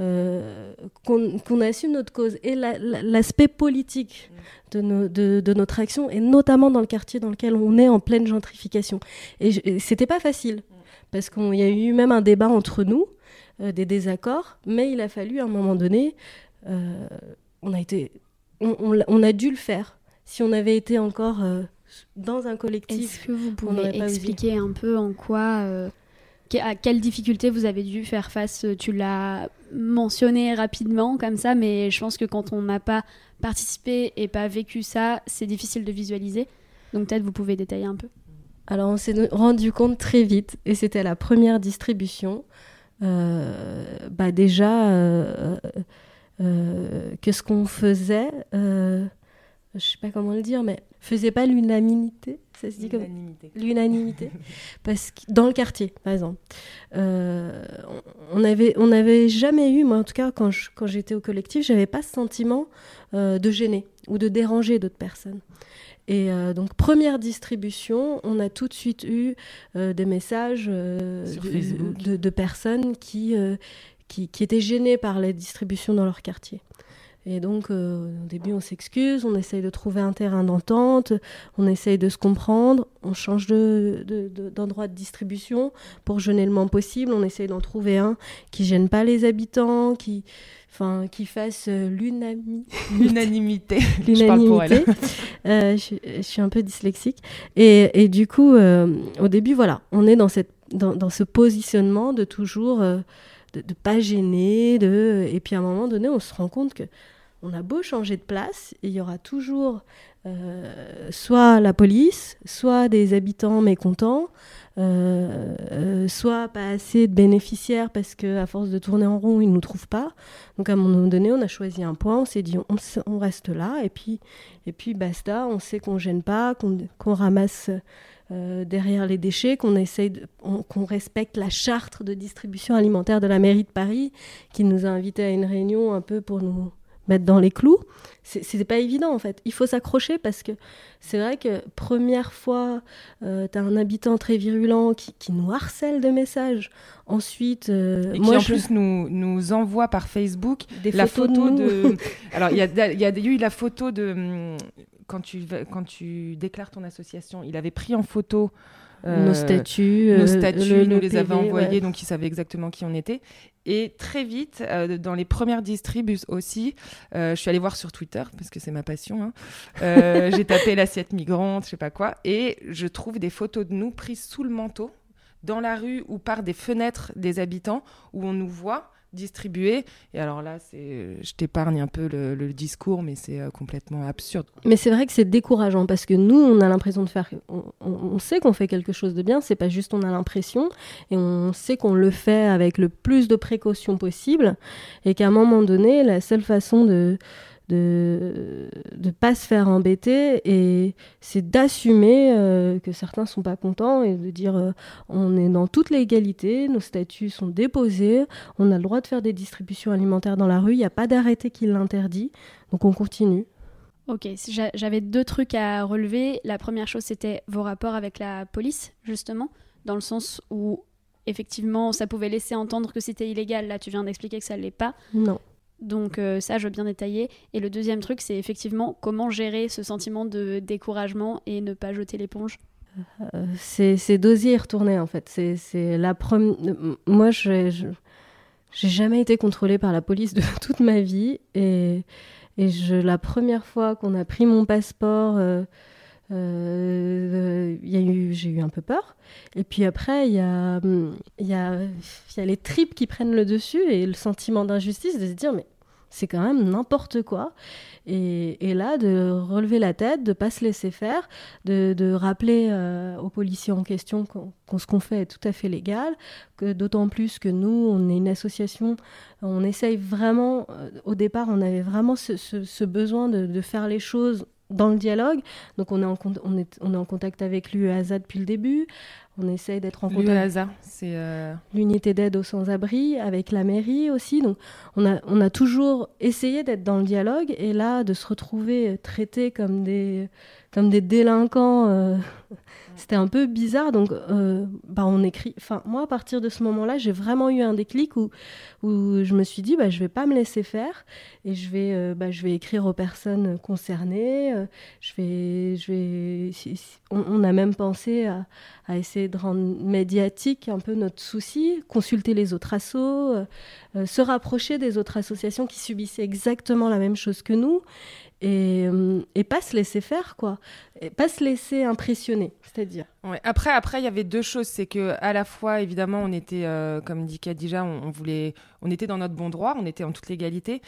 Euh, qu'on assume notre cause. Et l'aspect politique de, de, notre action, et notamment dans le quartier dans lequel on est en pleine gentrification. Et, c'était pas facile, parce qu'il y a eu même un débat entre nous, des désaccords, mais il a fallu à un moment donné, euh, on, a été, on, on, a dû le faire. Si on avait été encore dans un collectif. Est-ce que vous pouvez expliquer un peu en quoi à quelles difficultés vous avez dû faire face Tu l'as mentionné rapidement comme ça, mais je pense que quand on n'a pas participé et pas vécu ça, c'est difficile de visualiser. Donc peut-être vous pouvez détailler un peu. Alors on s'est rendu compte très vite, et c'était la première distribution, euh, bah déjà euh, euh, que ce qu'on faisait, je sais pas comment le dire, mais faisait pas l'unanimité? Ça se dit comme l'unanimité. parce que dans le quartier par exemple euh, on avait on n'avait jamais eu moi en tout cas quand quand j'étais au collectif j'avais pas ce sentiment euh, de gêner ou de déranger d'autres personnes. Et euh, donc première distribution on a tout de suite eu des messages de, de, personnes qui, qui, qui étaient gênées par les distributions dans leur quartier et donc, euh, au début, on s'excuse, on essaye de trouver un terrain d'entente, on essaye de se comprendre, on change d'endroit de, de, distribution pour jeûner le moins possible, on essaye d'en trouver un qui gêne pas les habitants, qui, enfin, qui fasse euh, l'unanimité. l'unanimité. euh, je, je, suis un peu dyslexique. Et, et du coup, euh, au début, voilà, on est dans, cette, dans, dans ce positionnement de toujours... De, de pas gêner, de... et puis à un moment donné, on se rend compte que on a beau changer de place, il y aura toujours euh, soit la police, soit des habitants mécontents, euh, euh, soit pas assez de bénéficiaires parce que à force de tourner en rond, ils nous trouvent pas. Donc à un moment donné, on a choisi un point, on s'est dit on, reste là et puis et puis basta, on sait qu'on gêne pas, qu'on ramasse derrière les déchets, qu'on essaye, qu'on respecte la charte de distribution alimentaire de la mairie de Paris, qui nous a invités à une réunion un peu pour nous mettre dans les clous. C'est pas évident en fait. Il faut s'accrocher parce que c'est vrai que première fois, euh, tu as un habitant très virulent qui, qui, nous harcèle de messages. Ensuite, euh, et moi, qui en plus nous, nous envoie par Facebook des la photo de. Alors il y a, y a eu la photo de hum, quand tu quand tu déclares ton association. Il avait pris en photo euh, nos statuts, nos statuts, nous les avait envoyés, donc il savait exactement qui on était. Et très vite, euh, dans les premières distribus aussi, euh, je suis allée voir sur Twitter, parce que c'est ma passion, hein. euh, j'ai tapé l'assiette migrante, je sais pas quoi, et je trouve des photos de nous prises sous le manteau, dans la rue ou par des fenêtres des habitants, où on nous voit distribué. Et alors là, c'est, je t'épargne un peu le, discours, mais c'est euh, complètement absurde. Mais c'est vrai que c'est décourageant parce que nous, on a l'impression de faire, on, sait qu'on fait quelque chose de bien. C'est pas juste on a l'impression et on sait qu'on le fait avec le plus de précautions possible et qu'à un moment donné, la seule façon de de ne pas se faire embêter et c'est d'assumer euh, que certains sont pas contents et de dire euh, on est dans toute l'égalité, nos statuts sont déposés, on a le droit de faire des distributions alimentaires dans la rue, il n'y a pas d'arrêté qui l'interdit, donc on continue. Ok, j'avais deux trucs à relever. La première chose, c'était vos rapports avec la police, justement, dans le sens où effectivement, ça pouvait laisser entendre que c'était illégal. Là, tu viens d'expliquer que ça ne l'est pas. Non. Donc euh, ça, je veux bien détailler. Et le deuxième truc, c'est effectivement comment gérer ce sentiment de découragement et ne pas jeter l'éponge. Euh, c'est d'oser y retourner en fait. C'est la première. Moi, j'ai jamais été contrôlée par la police de toute ma vie et, et la première fois qu'on a pris mon passeport. Euh, j'ai eu un peu peur. Et puis après, il y, a, y a les tripes qui prennent le dessus et le sentiment d'injustice de se dire, mais c'est quand même n'importe quoi. Et, et, là, de relever la tête, de pas se laisser faire, de, de rappeler euh, aux policiers en question qu'on ce qu'on fait est tout à fait légal, que d'autant plus que nous, on est une association, on essaye vraiment, euh, au départ, on avait vraiment ce, besoin de, de, faire les choses dans le dialogue. Donc on est en, on est, on est en contact avec l'UEASA depuis le début. On essaye d'être en contact. C'est euh, l'unité d'aide aux sans-abri, avec la mairie aussi. Donc on a, on a toujours essayé d'être dans le dialogue et là de se retrouver traités comme des, comme des délinquants. Euh, c'était un peu bizarre. Donc, euh, bah, on écrit. Enfin, moi, à partir de ce moment-là, j'ai vraiment eu un déclic où, je me suis dit, bah, je vais pas me laisser faire et je vais, euh, bah, écrire aux personnes concernées. Euh. On, a même pensé à, à, essayer de rendre médiatique un peu notre souci, consulter les autres assos, se rapprocher des autres associations qui subissaient exactement la même chose que nous et, et, pas se laisser faire quoi et pas se laisser impressionner c'est-à-dire après après il y avait deux choses c'est que à la fois évidemment on était euh, comme dit Kadija on, voulait on était dans notre bon droit on était en toute légalité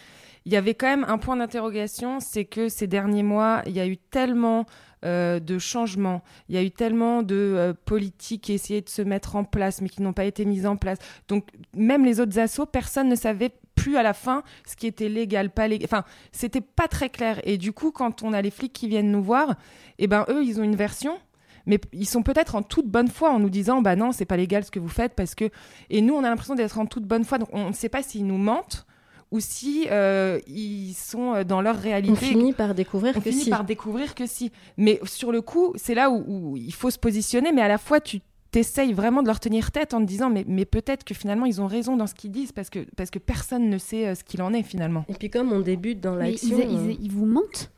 il y avait quand même un point d'interrogation c'est que ces derniers mois il y a eu tellement euh, de changements. Il y a eu tellement de euh, politiques qui essayaient de se mettre en place, mais qui n'ont pas été mises en place. Donc, même les autres assos, personne ne savait plus à la fin ce qui était légal, pas légal. Enfin, c'était pas très clair. Et du coup, quand on a les flics qui viennent nous voir, eh ben eux, ils ont une version. Mais ils sont peut-être en toute bonne foi en nous disant bah non c'est pas légal ce que vous faites parce que et nous on a l'impression d'être en toute bonne foi donc on ne sait pas s'ils nous mentent ou si euh, ils sont euh, dans leur réalité. On finit par découvrir on que finit par découvrir que si. Mais sur le coup, c'est là où, où, il faut se positionner, mais à la fois tu t'essayes vraiment de leur tenir tête en te disant mais, mais peut-être que finalement ils ont raison dans ce qu'ils disent parce que, parce que personne ne sait euh, ce qu'il en est finalement. Et puis comme on débute dans l'action... Ils, ils, ils, vous mentent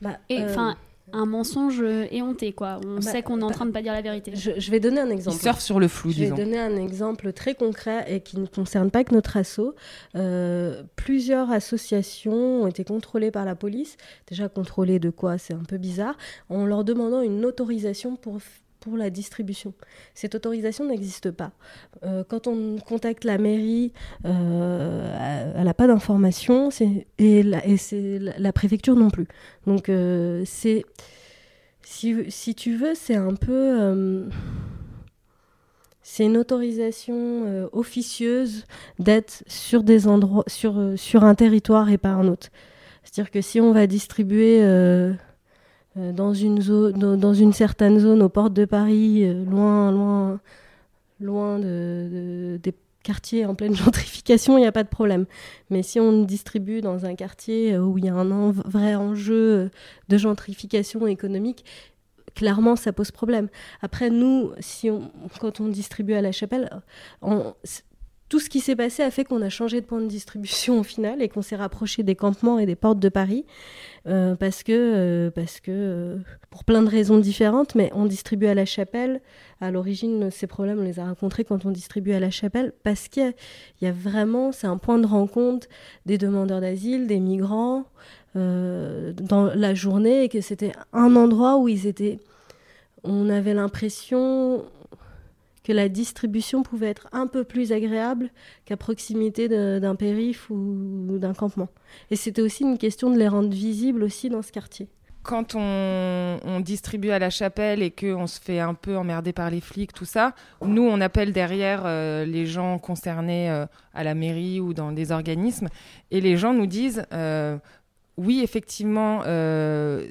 bah, Enfin, un mensonge éhonté, quoi. On bah, sait qu'on est en train de pas dire la vérité. Je, je vais donner un exemple. Ils surfent sur le flou, je disons. Je vais donner un exemple très concret et qui ne concerne pas que notre asso. Euh, plusieurs associations ont été contrôlées par la police. Déjà contrôlées de quoi? C'est un peu bizarre. En leur demandant une autorisation pour la distribution. Cette autorisation n'existe pas. Euh, quand on contacte la mairie, euh, elle n'a pas d'information et, la, la, préfecture non plus. Donc euh, c'est si, tu veux, c'est un peu c'est une autorisation officieuse d'être sur des endroits sur un territoire et pas un autre. C'est-à-dire que si on va distribuer dans une zone, dans une certaine zone aux portes de Paris, euh, loin, loin, loin de, de, des quartiers en pleine gentrification, il n'y a pas de problème. Mais si on distribue dans un quartier euh, où il y a un vrai enjeu de gentrification économique, clairement, ça pose problème. Après, nous, si on, quand on distribue à la chapelle, tout ce qui s'est passé a fait qu'on a changé de point de distribution au final et qu'on s'est rapproché des campements et des portes de Paris euh, parce que, euh, parce que euh, pour plein de raisons différentes, mais on distribue à la chapelle. À l'origine, ces problèmes, on les a rencontrés quand on distribue à la chapelle parce qu'il y, y, a vraiment, c'est un point de rencontre des demandeurs d'asile, des migrants dans la journée et que c'était un endroit où ils étaient. On avait l'impression, que la distribution pouvait être un peu plus agréable qu'à proximité d'un périph' ou d'un campement. Et c'était aussi une question de les rendre visibles aussi dans ce quartier. Quand on, distribue à la chapelle et qu'on se fait un peu emmerder par les flics, tout ça, nous, on appelle derrière euh, les gens concernés euh, à la mairie ou dans des organismes, et les gens nous disent... Euh, oui, effectivement,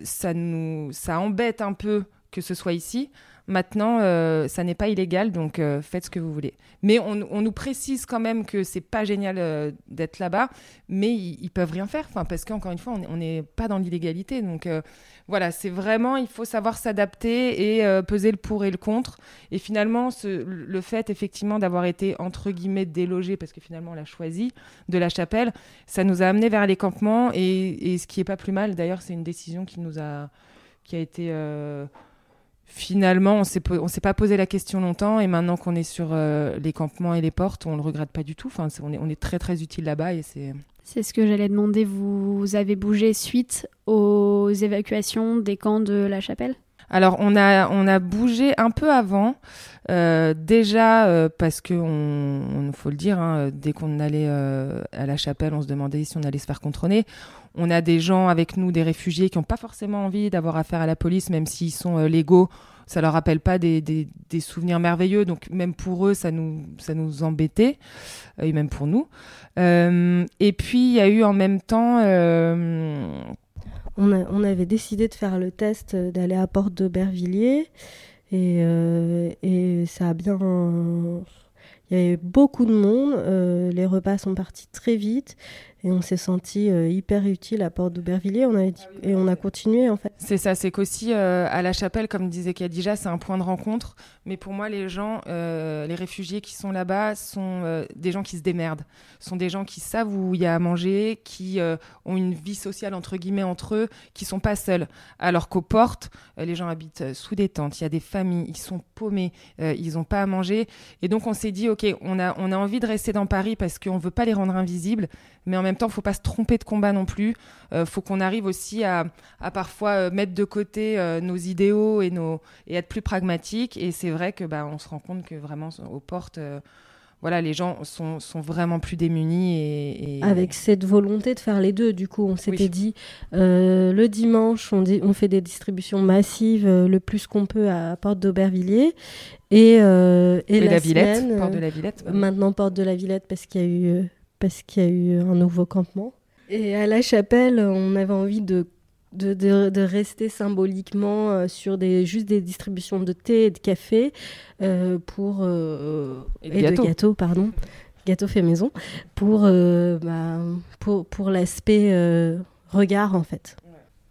ça nous, ça embête un peu que ce soit ici. Maintenant, euh, ça n'est pas illégal, donc euh, faites ce que vous voulez. Mais on, nous précise quand même que c'est pas génial euh, d'être là-bas, mais ils, ils, peuvent rien faire, parce qu'encore une fois, on n'est pas dans l'illégalité. Donc voilà, c'est vraiment, il faut savoir s'adapter et peser le pour et le contre. Et finalement, le fait effectivement d'avoir été entre guillemets délogé, parce que finalement on l'a choisi, de la chapelle, ça nous a amené vers les campements. Et, et ce qui est pas plus mal, d'ailleurs, c'est une décision qui nous a, qui a été finalement, on s'est on s'est pas posé la question longtemps et maintenant qu'on est sur euh, les campements et les portes, on le regrette pas du tout. Enfin, on est on est très très utile là-bas et c'est. C'est ce que j'allais demander. Vous avez bougé suite aux évacuations des camps de la Chapelle? Alors on a on a bougé un peu avant, euh, déjà euh, parce que on, on, faut le dire, hein, dès qu'on allait euh, à la chapelle, on se demandait si on allait se faire contrôler. On a des gens avec nous, des réfugiés qui n'ont pas forcément envie d'avoir affaire à la police, même s'ils sont euh, légaux. Ça leur rappelle pas des, souvenirs merveilleux, donc même pour eux, ça nous embêtait, et même pour nous. et puis il y a eu en même temps on, avait décidé de faire le test d'aller à Porte d'Aubervilliers et, et ça a bien il y avait beaucoup de monde, les repas sont partis très vite et on s'est senti euh, hyper utile à Porte d'Aubervilliers. On a dit, et on a continué en fait. C'est ça, c'est qu'aussi euh, à la chapelle, comme disait Khadija, c'est un point de rencontre. Mais pour moi, les gens, euh, les réfugiés qui sont là-bas, sont des gens qui se démerdent. sont des gens qui savent où il y a à manger, qui ont une vie sociale entre guillemets entre eux, qui sont pas seuls. Alors qu'aux portes, les gens habitent sous des tentes. Il y a des familles, ils sont paumés, ils n'ont pas à manger. Et donc on s'est dit, ok, on a on a envie de rester dans Paris parce qu'on veut pas les rendre invisibles, mais en même temps, faut pas se tromper de combat non plus. Euh, faut qu'on arrive aussi à, parfois euh, mettre de côté euh, nos idéaux et, nos, et être plus pragmatique. Et c'est vrai que bah, on se rend compte que vraiment aux portes voilà, les gens sont, sont, vraiment plus démunis. Et, Avec cette volonté de faire les deux, du coup, on s'était dit, le dimanche, on, dit, on, fait des distributions massives le plus qu'on peut à Porte d'Aubervilliers. Et, et, la, Villette, Porte de la Villette. Maintenant, Porte de la Villette, parce qu'il y a eu parce qu'il y a eu un nouveau campement. Et à la chapelle, on avait envie de, de, de, rester symboliquement euh, sur des, juste des distributions de thé et de café euh, pour, euh, et, de, gâteaux. pardon, gâteaux fait maison, pour, bah, pour, pour l'aspect regard en fait.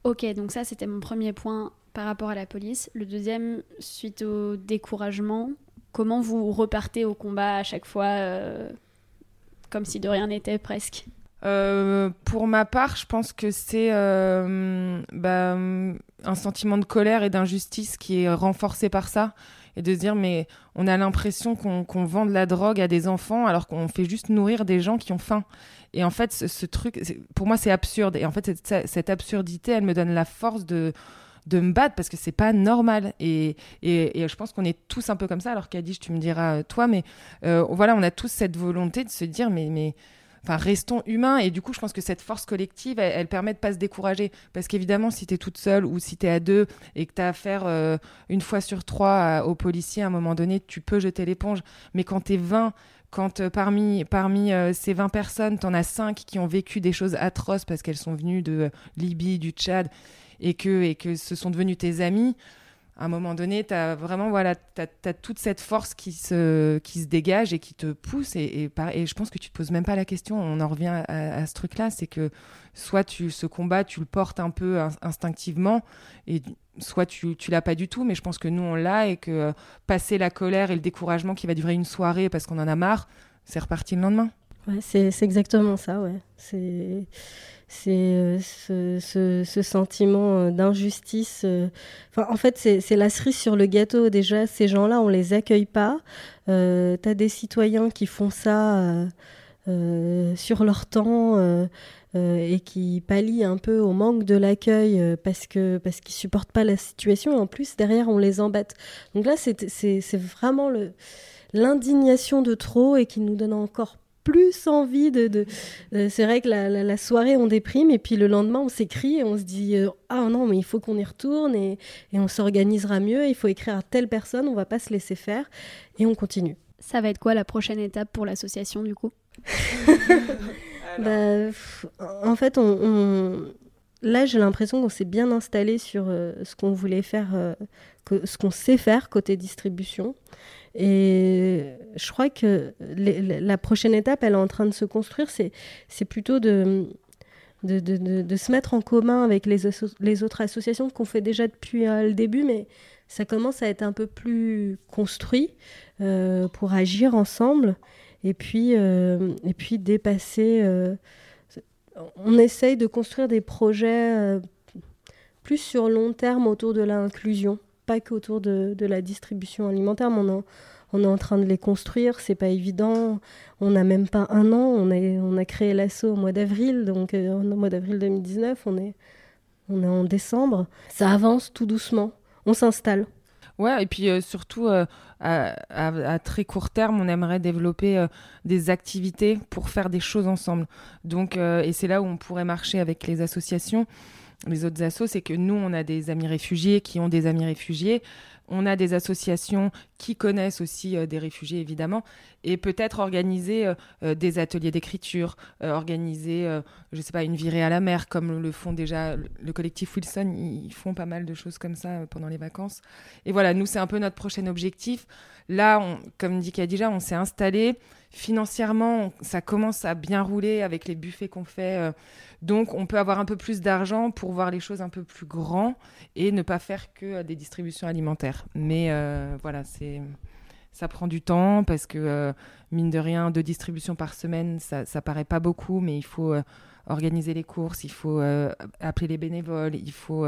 Ok, donc ça c'était mon premier point par rapport à la police. Le deuxième, suite au découragement, comment vous repartez au combat à chaque fois comme si de rien n'était presque euh, pour ma part, je pense que c'est euh, bah, un sentiment de colère et d'injustice qui est renforcé par ça. Et de se dire, mais on a l'impression qu'on vend de la drogue à des enfants alors qu'on fait juste nourrir des gens qui ont faim. Et en fait, ce, truc, pour moi, c'est absurde. Et en fait, cette, cette, absurdité, elle me donne la force de, de me battre parce que c'est pas normal. Et, et, je pense qu'on est tous un peu comme ça. Alors Kadij, tu me diras toi, mais euh, voilà, on a tous cette volonté de se dire, mais, mais enfin, restons humains. Et du coup, je pense que cette force collective, elle, permet de pas se décourager. Parce qu'évidemment, si tu es toute seule ou si tu es à deux et que tu as affaire euh, une fois sur trois aux policiers, à un moment donné, tu peux jeter l'éponge. Mais quand tu es 20, quand euh, parmi, parmi ces 20 personnes, tu en as 5 qui ont vécu des choses atroces parce qu'elles sont venues de Libye, du Tchad, et que, et que ce sont devenus tes amis, à un moment donné, tu as vraiment voilà, toute cette force qui se, qui se dégage et qui te pousse. Et, et, je pense que tu te poses même pas la question. On en revient à, ce truc-là c'est que soit tu, ce combat, tu le portes un peu instinctivement, et soit tu, tu l'as pas du tout. Mais je pense que nous, on l'a et que euh, passer la colère et le découragement qui va durer une soirée parce qu'on en a marre, c'est reparti le lendemain. C'est exactement ça, ouais. C'est c'est euh, ce, sentiment euh, d'injustice. Euh. En fait, c'est la cerise sur le gâteau. Déjà, ces gens-là, on les accueille pas. Euh, tu as des citoyens qui font ça sur leur temps et qui pallient un peu au manque de l'accueil parce que parce qu'ils supportent pas la situation. En plus, derrière, on les embête. Donc là, c'est vraiment l'indignation de trop et qui nous donne encore plus envie de. c'est vrai que la, soirée, on déprime, et puis le lendemain, on s'écrit et on se dit euh, Ah non, mais il faut qu'on y retourne, et, on s'organisera mieux, il faut écrire à telle personne, on va pas se laisser faire, et on continue. Ça va être quoi la prochaine étape pour l'association, du coup? Bah, En fait, on, là, j'ai l'impression qu'on s'est bien installé sur euh, ce qu'on voulait faire, euh, ce qu'on sait faire côté distribution. Et je crois que la prochaine étape, elle est en train de se construire, c'est plutôt de, se mettre en commun avec les, autres associations qu'on fait déjà depuis euh, le début, mais ça commence à être un peu plus construit pour agir ensemble et puis dépasser. On essaye de construire des projets plus sur long terme autour de l'inclusion pas qu'autour de, de, la distribution alimentaire, mais on, est en train de les construire, c'est pas évident. On n'a même pas un an, on a, on a créé l'assaut au mois d'avril, donc euh, au mois d'avril 2019, on est, on est en décembre. Ça avance tout doucement, on s'installe. Ouais, et puis euh, surtout, euh, à, très court terme, on aimerait développer des activités pour faire des choses ensemble. Donc, et c'est là où on pourrait marcher avec les associations les autres assos, c'est que nous, on a des amis réfugiés qui ont des amis réfugiés. On a des associations qui connaissent aussi des réfugiés évidemment, et peut-être organiser des ateliers d'écriture, organiser, je sais pas, une virée à la mer comme le font déjà le collectif Wilson, ils font pas mal de choses comme ça pendant les vacances. Et voilà, nous c'est un peu notre prochain objectif. Là, on, comme dit Kadija, on s'est installé financièrement, ça commence à bien rouler avec les buffets qu'on fait. Donc, on peut avoir un peu plus d'argent pour voir les choses un peu plus grands et ne pas faire que euh, des distributions alimentaires. Mais euh, voilà, c'est ça prend du temps parce que, euh, mine de rien, deux distributions par semaine, ça, ça paraît pas beaucoup, mais il faut organiser les courses, il faut appeler les bénévoles, il faut.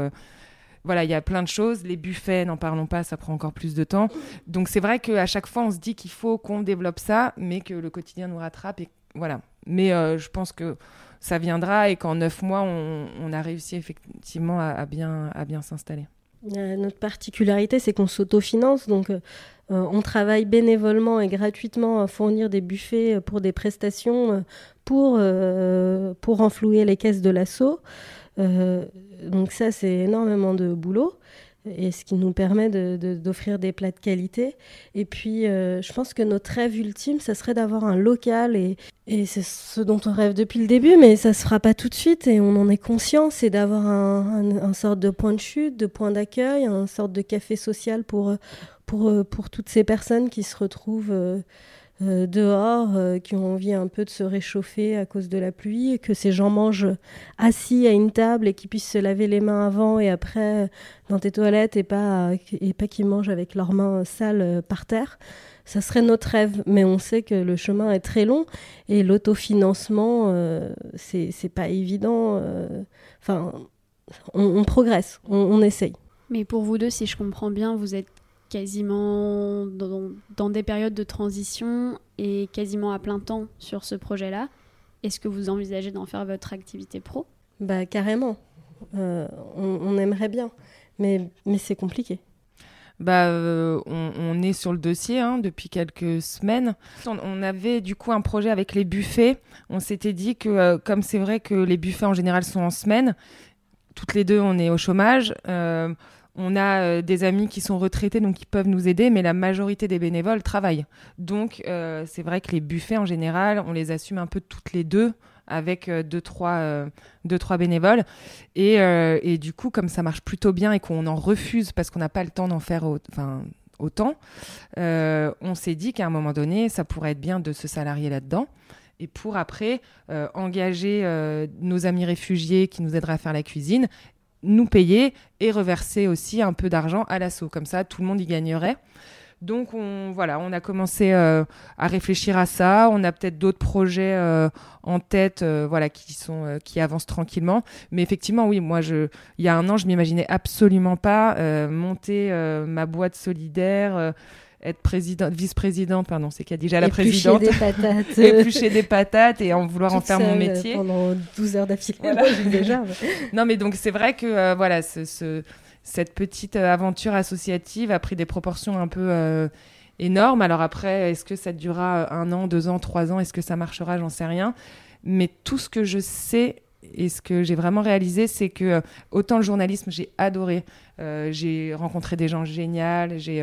Voilà, il y a plein de choses. Les buffets, n'en parlons pas, ça prend encore plus de temps. Donc c'est vrai qu'à chaque fois, on se dit qu'il faut qu'on développe ça, mais que le quotidien nous rattrape. Et voilà. Mais je pense que ça viendra et qu'en neuf mois, on, a réussi effectivement à, bien, à bien s'installer. Euh, notre particularité, c'est qu'on s'autofinance, donc euh, on travaille bénévolement et gratuitement à fournir des buffets pour des prestations pour, pour renflouer les caisses de l'assaut. Donc ça, c'est énormément de boulot et ce qui nous permet d'offrir des plats de qualité. Et puis, euh, je pense que notre rêve ultime, ça serait d'avoir un local, et, et c'est ce dont on rêve depuis le début, mais ça se fera pas tout de suite, et on en est conscient, c'est d'avoir un, un, sorte de point de chute, de point d'accueil, un sorte de café social pour, pour, pour toutes ces personnes qui se retrouvent... Euh, euh, dehors euh, qui ont envie un peu de se réchauffer à cause de la pluie que ces gens mangent assis à une table et qu'ils puissent se laver les mains avant et après dans tes toilettes et pas, et pas qu'ils mangent avec leurs mains sales euh, par terre. Ça serait notre rêve, mais on sait que le chemin est très long et l'autofinancement, c'est pas évident. Enfin, on, progresse, on, on essaye. Mais pour vous deux, si je comprends bien, vous êtes quasiment dans, des périodes de transition et quasiment à plein temps sur ce projet-là. Est-ce que vous envisagez d'en faire votre activité pro? Bah carrément. Euh, on, aimerait bien, mais, mais c'est compliqué. Bah, euh, on, est sur le dossier hein, depuis quelques semaines. On, avait du coup un projet avec les buffets. On s'était dit que, euh, comme c'est vrai que les buffets en général sont en semaine, toutes les deux on est au chômage. On a euh, des amis qui sont retraités, donc qui peuvent nous aider, mais la majorité des bénévoles travaillent. Donc, euh, c'est vrai que les buffets, en général, on les assume un peu toutes les deux avec euh, deux, trois, bénévoles. Et, du coup, comme ça marche plutôt bien et qu'on en refuse parce qu'on n'a pas le temps d'en faire autant, on s'est dit qu'à un moment donné, ça pourrait être bien de se salarier là-dedans et pour après engager nos amis réfugiés qui nous aideraient à faire la cuisine nous payer et reverser aussi un peu d'argent à l'assaut. Comme ça, tout le monde y gagnerait. Donc on voilà, on a commencé euh, à réfléchir à ça. On a peut-être d'autres projets euh, en tête, euh, voilà, qui sont qui avancent tranquillement. Mais effectivement, oui, moi, je, il y a un an, je m'imaginais absolument pas monter ma boîte solidaire être présidente, vice-présidente, pardon, c'est a déjà la présidente. des patates. éplucher des patates et en vouloir en faire mon métier. Pendant 12 heures d'affilée, déjà. non, mais donc c'est vrai que euh, voilà, ce, cette petite euh, aventure associative a pris des proportions un peu euh, énormes. Alors après, est-ce que ça durera un an, deux ans, trois ans? Est-ce que ça marchera? J'en sais rien. Mais tout ce que je sais et ce que j'ai vraiment réalisé, c'est que autant le journalisme, j'ai adoré. j'ai rencontré des gens géniaux, j'ai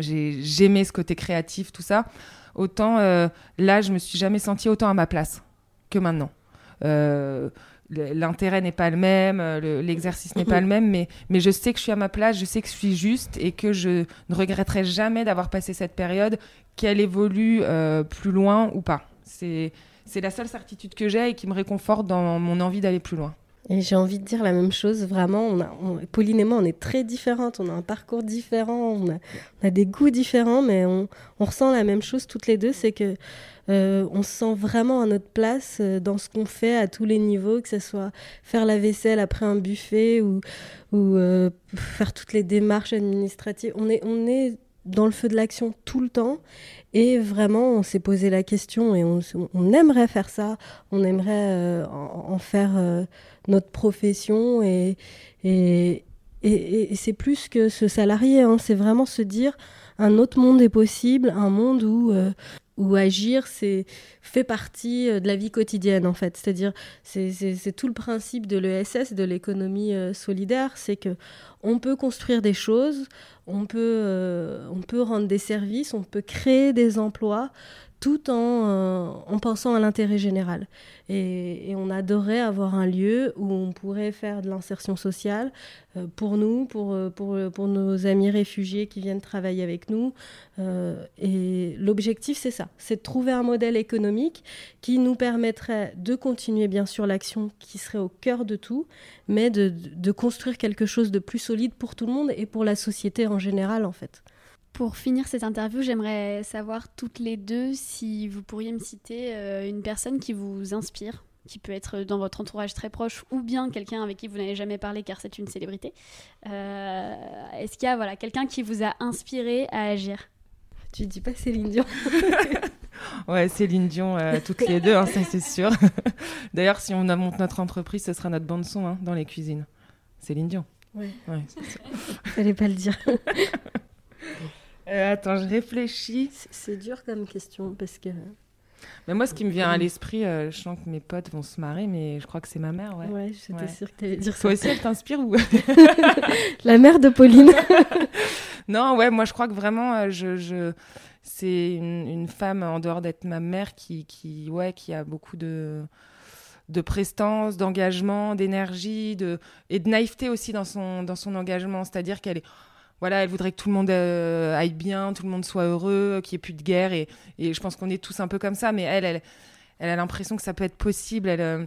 j'aimais ce côté créatif, tout ça. Autant euh, là, je me suis jamais sentie autant à ma place que maintenant. Euh, l'intérêt n'est pas le même, euh, l'exercice n'est pas le même, mais, mais je sais que je suis à ma place, je sais que je suis juste et que je ne regretterai jamais d'avoir passé cette période, qu'elle évolue plus loin ou pas. C'est la seule certitude que j'ai et qui me réconforte dans mon envie d'aller plus loin. Et j'ai envie de dire la même chose, vraiment. On a, Pauline et moi, on est très différentes. On a un parcours différent, on a, des goûts différents, mais on, ressent la même chose toutes les deux. C'est que euh, on se sent vraiment à notre place euh, dans ce qu'on fait à tous les niveaux, que ce soit faire la vaisselle après un buffet ou, ou euh, faire toutes les démarches administratives. On est, on est dans le feu de l'action tout le temps. Et vraiment, on s'est posé la question et on, aimerait faire ça. On aimerait en, faire notre profession et, et, et, c'est plus que se salarier, hein. c'est vraiment se dire un autre monde est possible, un monde où, euh, où agir c'est fait partie euh, de la vie quotidienne en fait. C'est-à-dire c'est tout le principe de l'ESS, de l'économie euh, solidaire, c'est que on peut construire des choses, on peut, on peut rendre des services, on peut créer des emplois tout en, euh, en pensant à l'intérêt général. Et, on adorait avoir un lieu où on pourrait faire de l'insertion sociale euh, pour nous, pour, euh, pour, pour, nos amis réfugiés qui viennent travailler avec nous. et l'objectif, c'est ça, c'est de trouver un modèle économique qui nous permettrait de continuer, bien sûr, l'action qui serait au cœur de tout, mais de, de construire quelque chose de plus solide pour tout le monde et pour la société en général, en fait. Pour finir cette interview, j'aimerais savoir toutes les deux si vous pourriez me citer euh, une personne qui vous inspire, qui peut être dans votre entourage très proche ou bien quelqu'un avec qui vous n'avez jamais parlé car c'est une célébrité. Euh, est-ce qu'il y a voilà, quelqu'un qui vous a inspiré à agir? Tu dis pas Céline Dion Ouais, Céline Dion, euh, toutes les deux, hein, ça c'est sûr. D'ailleurs, si on monte notre entreprise, ce sera notre bande-son hein, dans les cuisines. Céline Dion. Ouais. ouais Fallait pas le dire. Euh, attends, je réfléchis. C'est dur comme question parce que. Mais moi, ce qui me vient à l'esprit, euh, je sens que mes potes vont se marrer, mais je crois que c'est ma mère, ouais. Ouais, j'étais sûre que tu allais dire ça. Toi aussi, elle t'inspire ou La mère de Pauline. non, ouais, moi, je crois que vraiment, euh, je, je... c'est une, une, femme en dehors d'être ma mère qui, qui, ouais, qui a beaucoup de de prestance, d'engagement, d'énergie, de et de naïveté aussi dans son dans son engagement. C'est-à-dire qu'elle est voilà, elle voudrait que tout le monde euh, aille bien, tout le monde soit heureux, qu'il n'y ait plus de guerre. Et, je pense qu'on est tous un peu comme ça. Mais elle, elle, elle a l'impression que ça peut être possible. Elle, euh,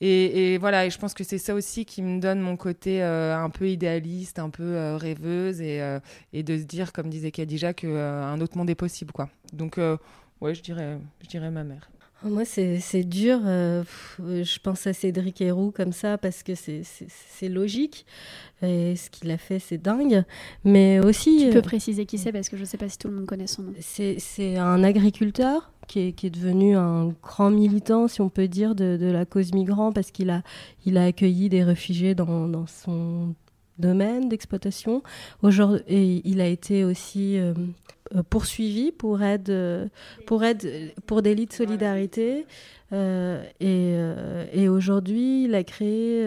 et, voilà, et je pense que c'est ça aussi qui me donne mon côté euh, un peu idéaliste, un peu rêveuse, et, et, de se dire, comme disait Khadija, qu'un autre monde est possible. quoi. Donc, ouais, je dirais, je dirais ma mère. Oh, moi, c'est dur. Euh, je pense à Cédric Héroux comme ça parce que c'est logique. Et ce qu'il a fait, c'est dingue. Mais aussi. Tu peux euh, préciser qui c'est parce que je ne sais pas si tout le monde connaît son nom. C'est un agriculteur qui est, qui est, devenu un grand militant, si on peut dire, de, de la cause migrant parce qu'il a, il a accueilli des réfugiés dans, dans son domaine d'exploitation. Aujourd'hui, il a été aussi euh, euh, poursuivi pour aide, euh, pour aide pour délit de solidarité. et, et aujourd'hui, il a créé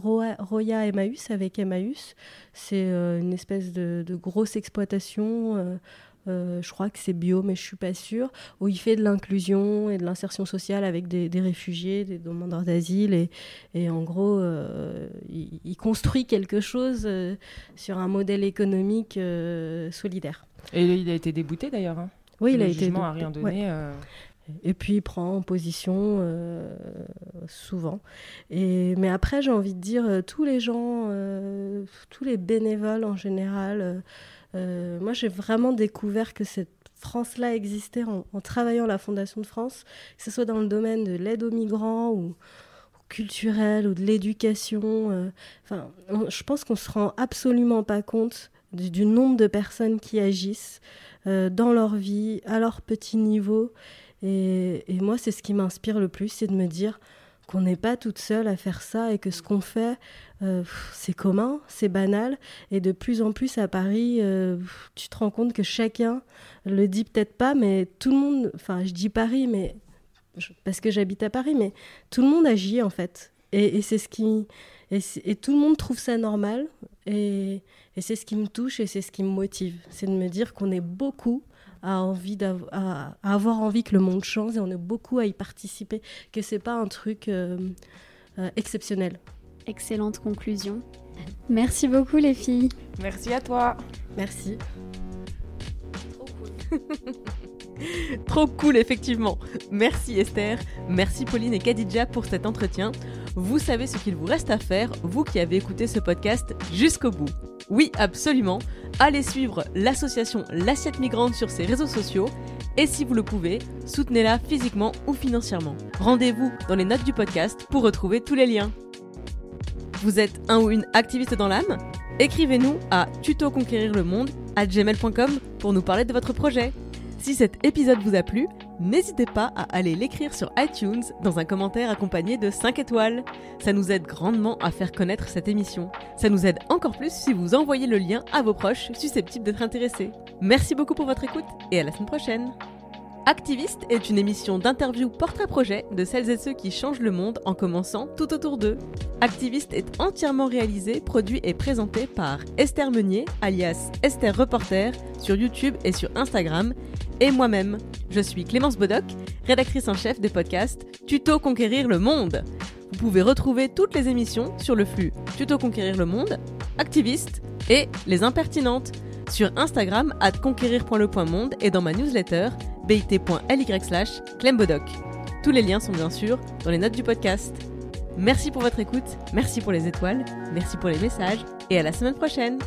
Roya Emmaüs avec Emmaüs. C'est une espèce de, grosse exploitation euh, je crois que c'est bio, mais je suis pas sûre, où il fait de l'inclusion et de l'insertion sociale avec des, réfugiés, des demandeurs d'asile, et, et, en gros, euh, il, construit quelque chose euh, sur un modèle économique solidaire. Et il a été débouté d'ailleurs. Hein. Oui, il a été. Le a rien donné. Et puis il prend position souvent. Et, mais après, j'ai envie de dire, tous les gens, tous les bénévoles en général, euh, moi, j'ai vraiment découvert que cette France-là existait en, travaillant la Fondation de France, que ce soit dans le domaine de l'aide aux migrants ou, culturel ou de l'éducation. Euh, enfin, je pense qu'on se rend absolument pas compte du, nombre de personnes qui agissent euh, dans leur vie, à leur petit niveau. Et, moi, c'est ce qui m'inspire le plus, c'est de me dire qu'on n'est pas toute seule à faire ça et que ce qu'on fait, euh, c'est commun, c'est banal. Et de plus en plus à Paris, euh, tu te rends compte que chacun le dit peut-être pas, mais tout le monde, enfin je dis Paris, mais parce que j'habite à Paris, mais tout le monde agit en fait. Et, c'est ce qui, et, tout le monde trouve ça normal. Et, et c'est ce qui me touche et c'est ce qui me motive, c'est de me dire qu'on est beaucoup à, envie à, avoir envie que le monde change et on est beaucoup à y participer, que c'est pas un truc euh, euh, exceptionnel. Excellente conclusion. Merci beaucoup les filles. Merci à toi. Merci. Trop cool. Trop cool, effectivement. Merci Esther, merci Pauline et Kadidja pour cet entretien. Vous savez ce qu'il vous reste à faire, vous qui avez écouté ce podcast jusqu'au bout. Oui, absolument. Allez suivre l'association L'Assiette Migrante sur ses réseaux sociaux et si vous le pouvez, soutenez-la physiquement ou financièrement. Rendez-vous dans les notes du podcast pour retrouver tous les liens. Vous êtes un ou une activiste dans l'âme? Écrivez-nous à tutoconquérir le monde pour nous parler de votre projet. Si cet épisode vous a plu, n'hésitez pas à aller l'écrire sur iTunes dans un commentaire accompagné de 5 étoiles. Ça nous aide grandement à faire connaître cette émission. Ça nous aide encore plus si vous envoyez le lien à vos proches susceptibles d'être intéressés. Merci beaucoup pour votre écoute et à la semaine prochaine. Activiste est une émission d'interview portrait-projet de celles et ceux qui changent le monde en commençant tout autour d'eux. Activiste est entièrement réalisé, produit et présenté par Esther Meunier, alias Esther Reporter, sur YouTube et sur Instagram, et moi-même. Je suis Clémence Bodoc, rédactrice en chef des podcasts Tuto Conquérir le Monde. Vous pouvez retrouver toutes les émissions sur le flux Tuto Conquérir le Monde, Activiste et Les Impertinentes sur Instagram at conquérir.le.monde et dans ma newsletter bit.ly slash clembodoc. Tous les liens sont bien sûr dans les notes du podcast. Merci pour votre écoute, merci pour les étoiles, merci pour les messages et à la semaine prochaine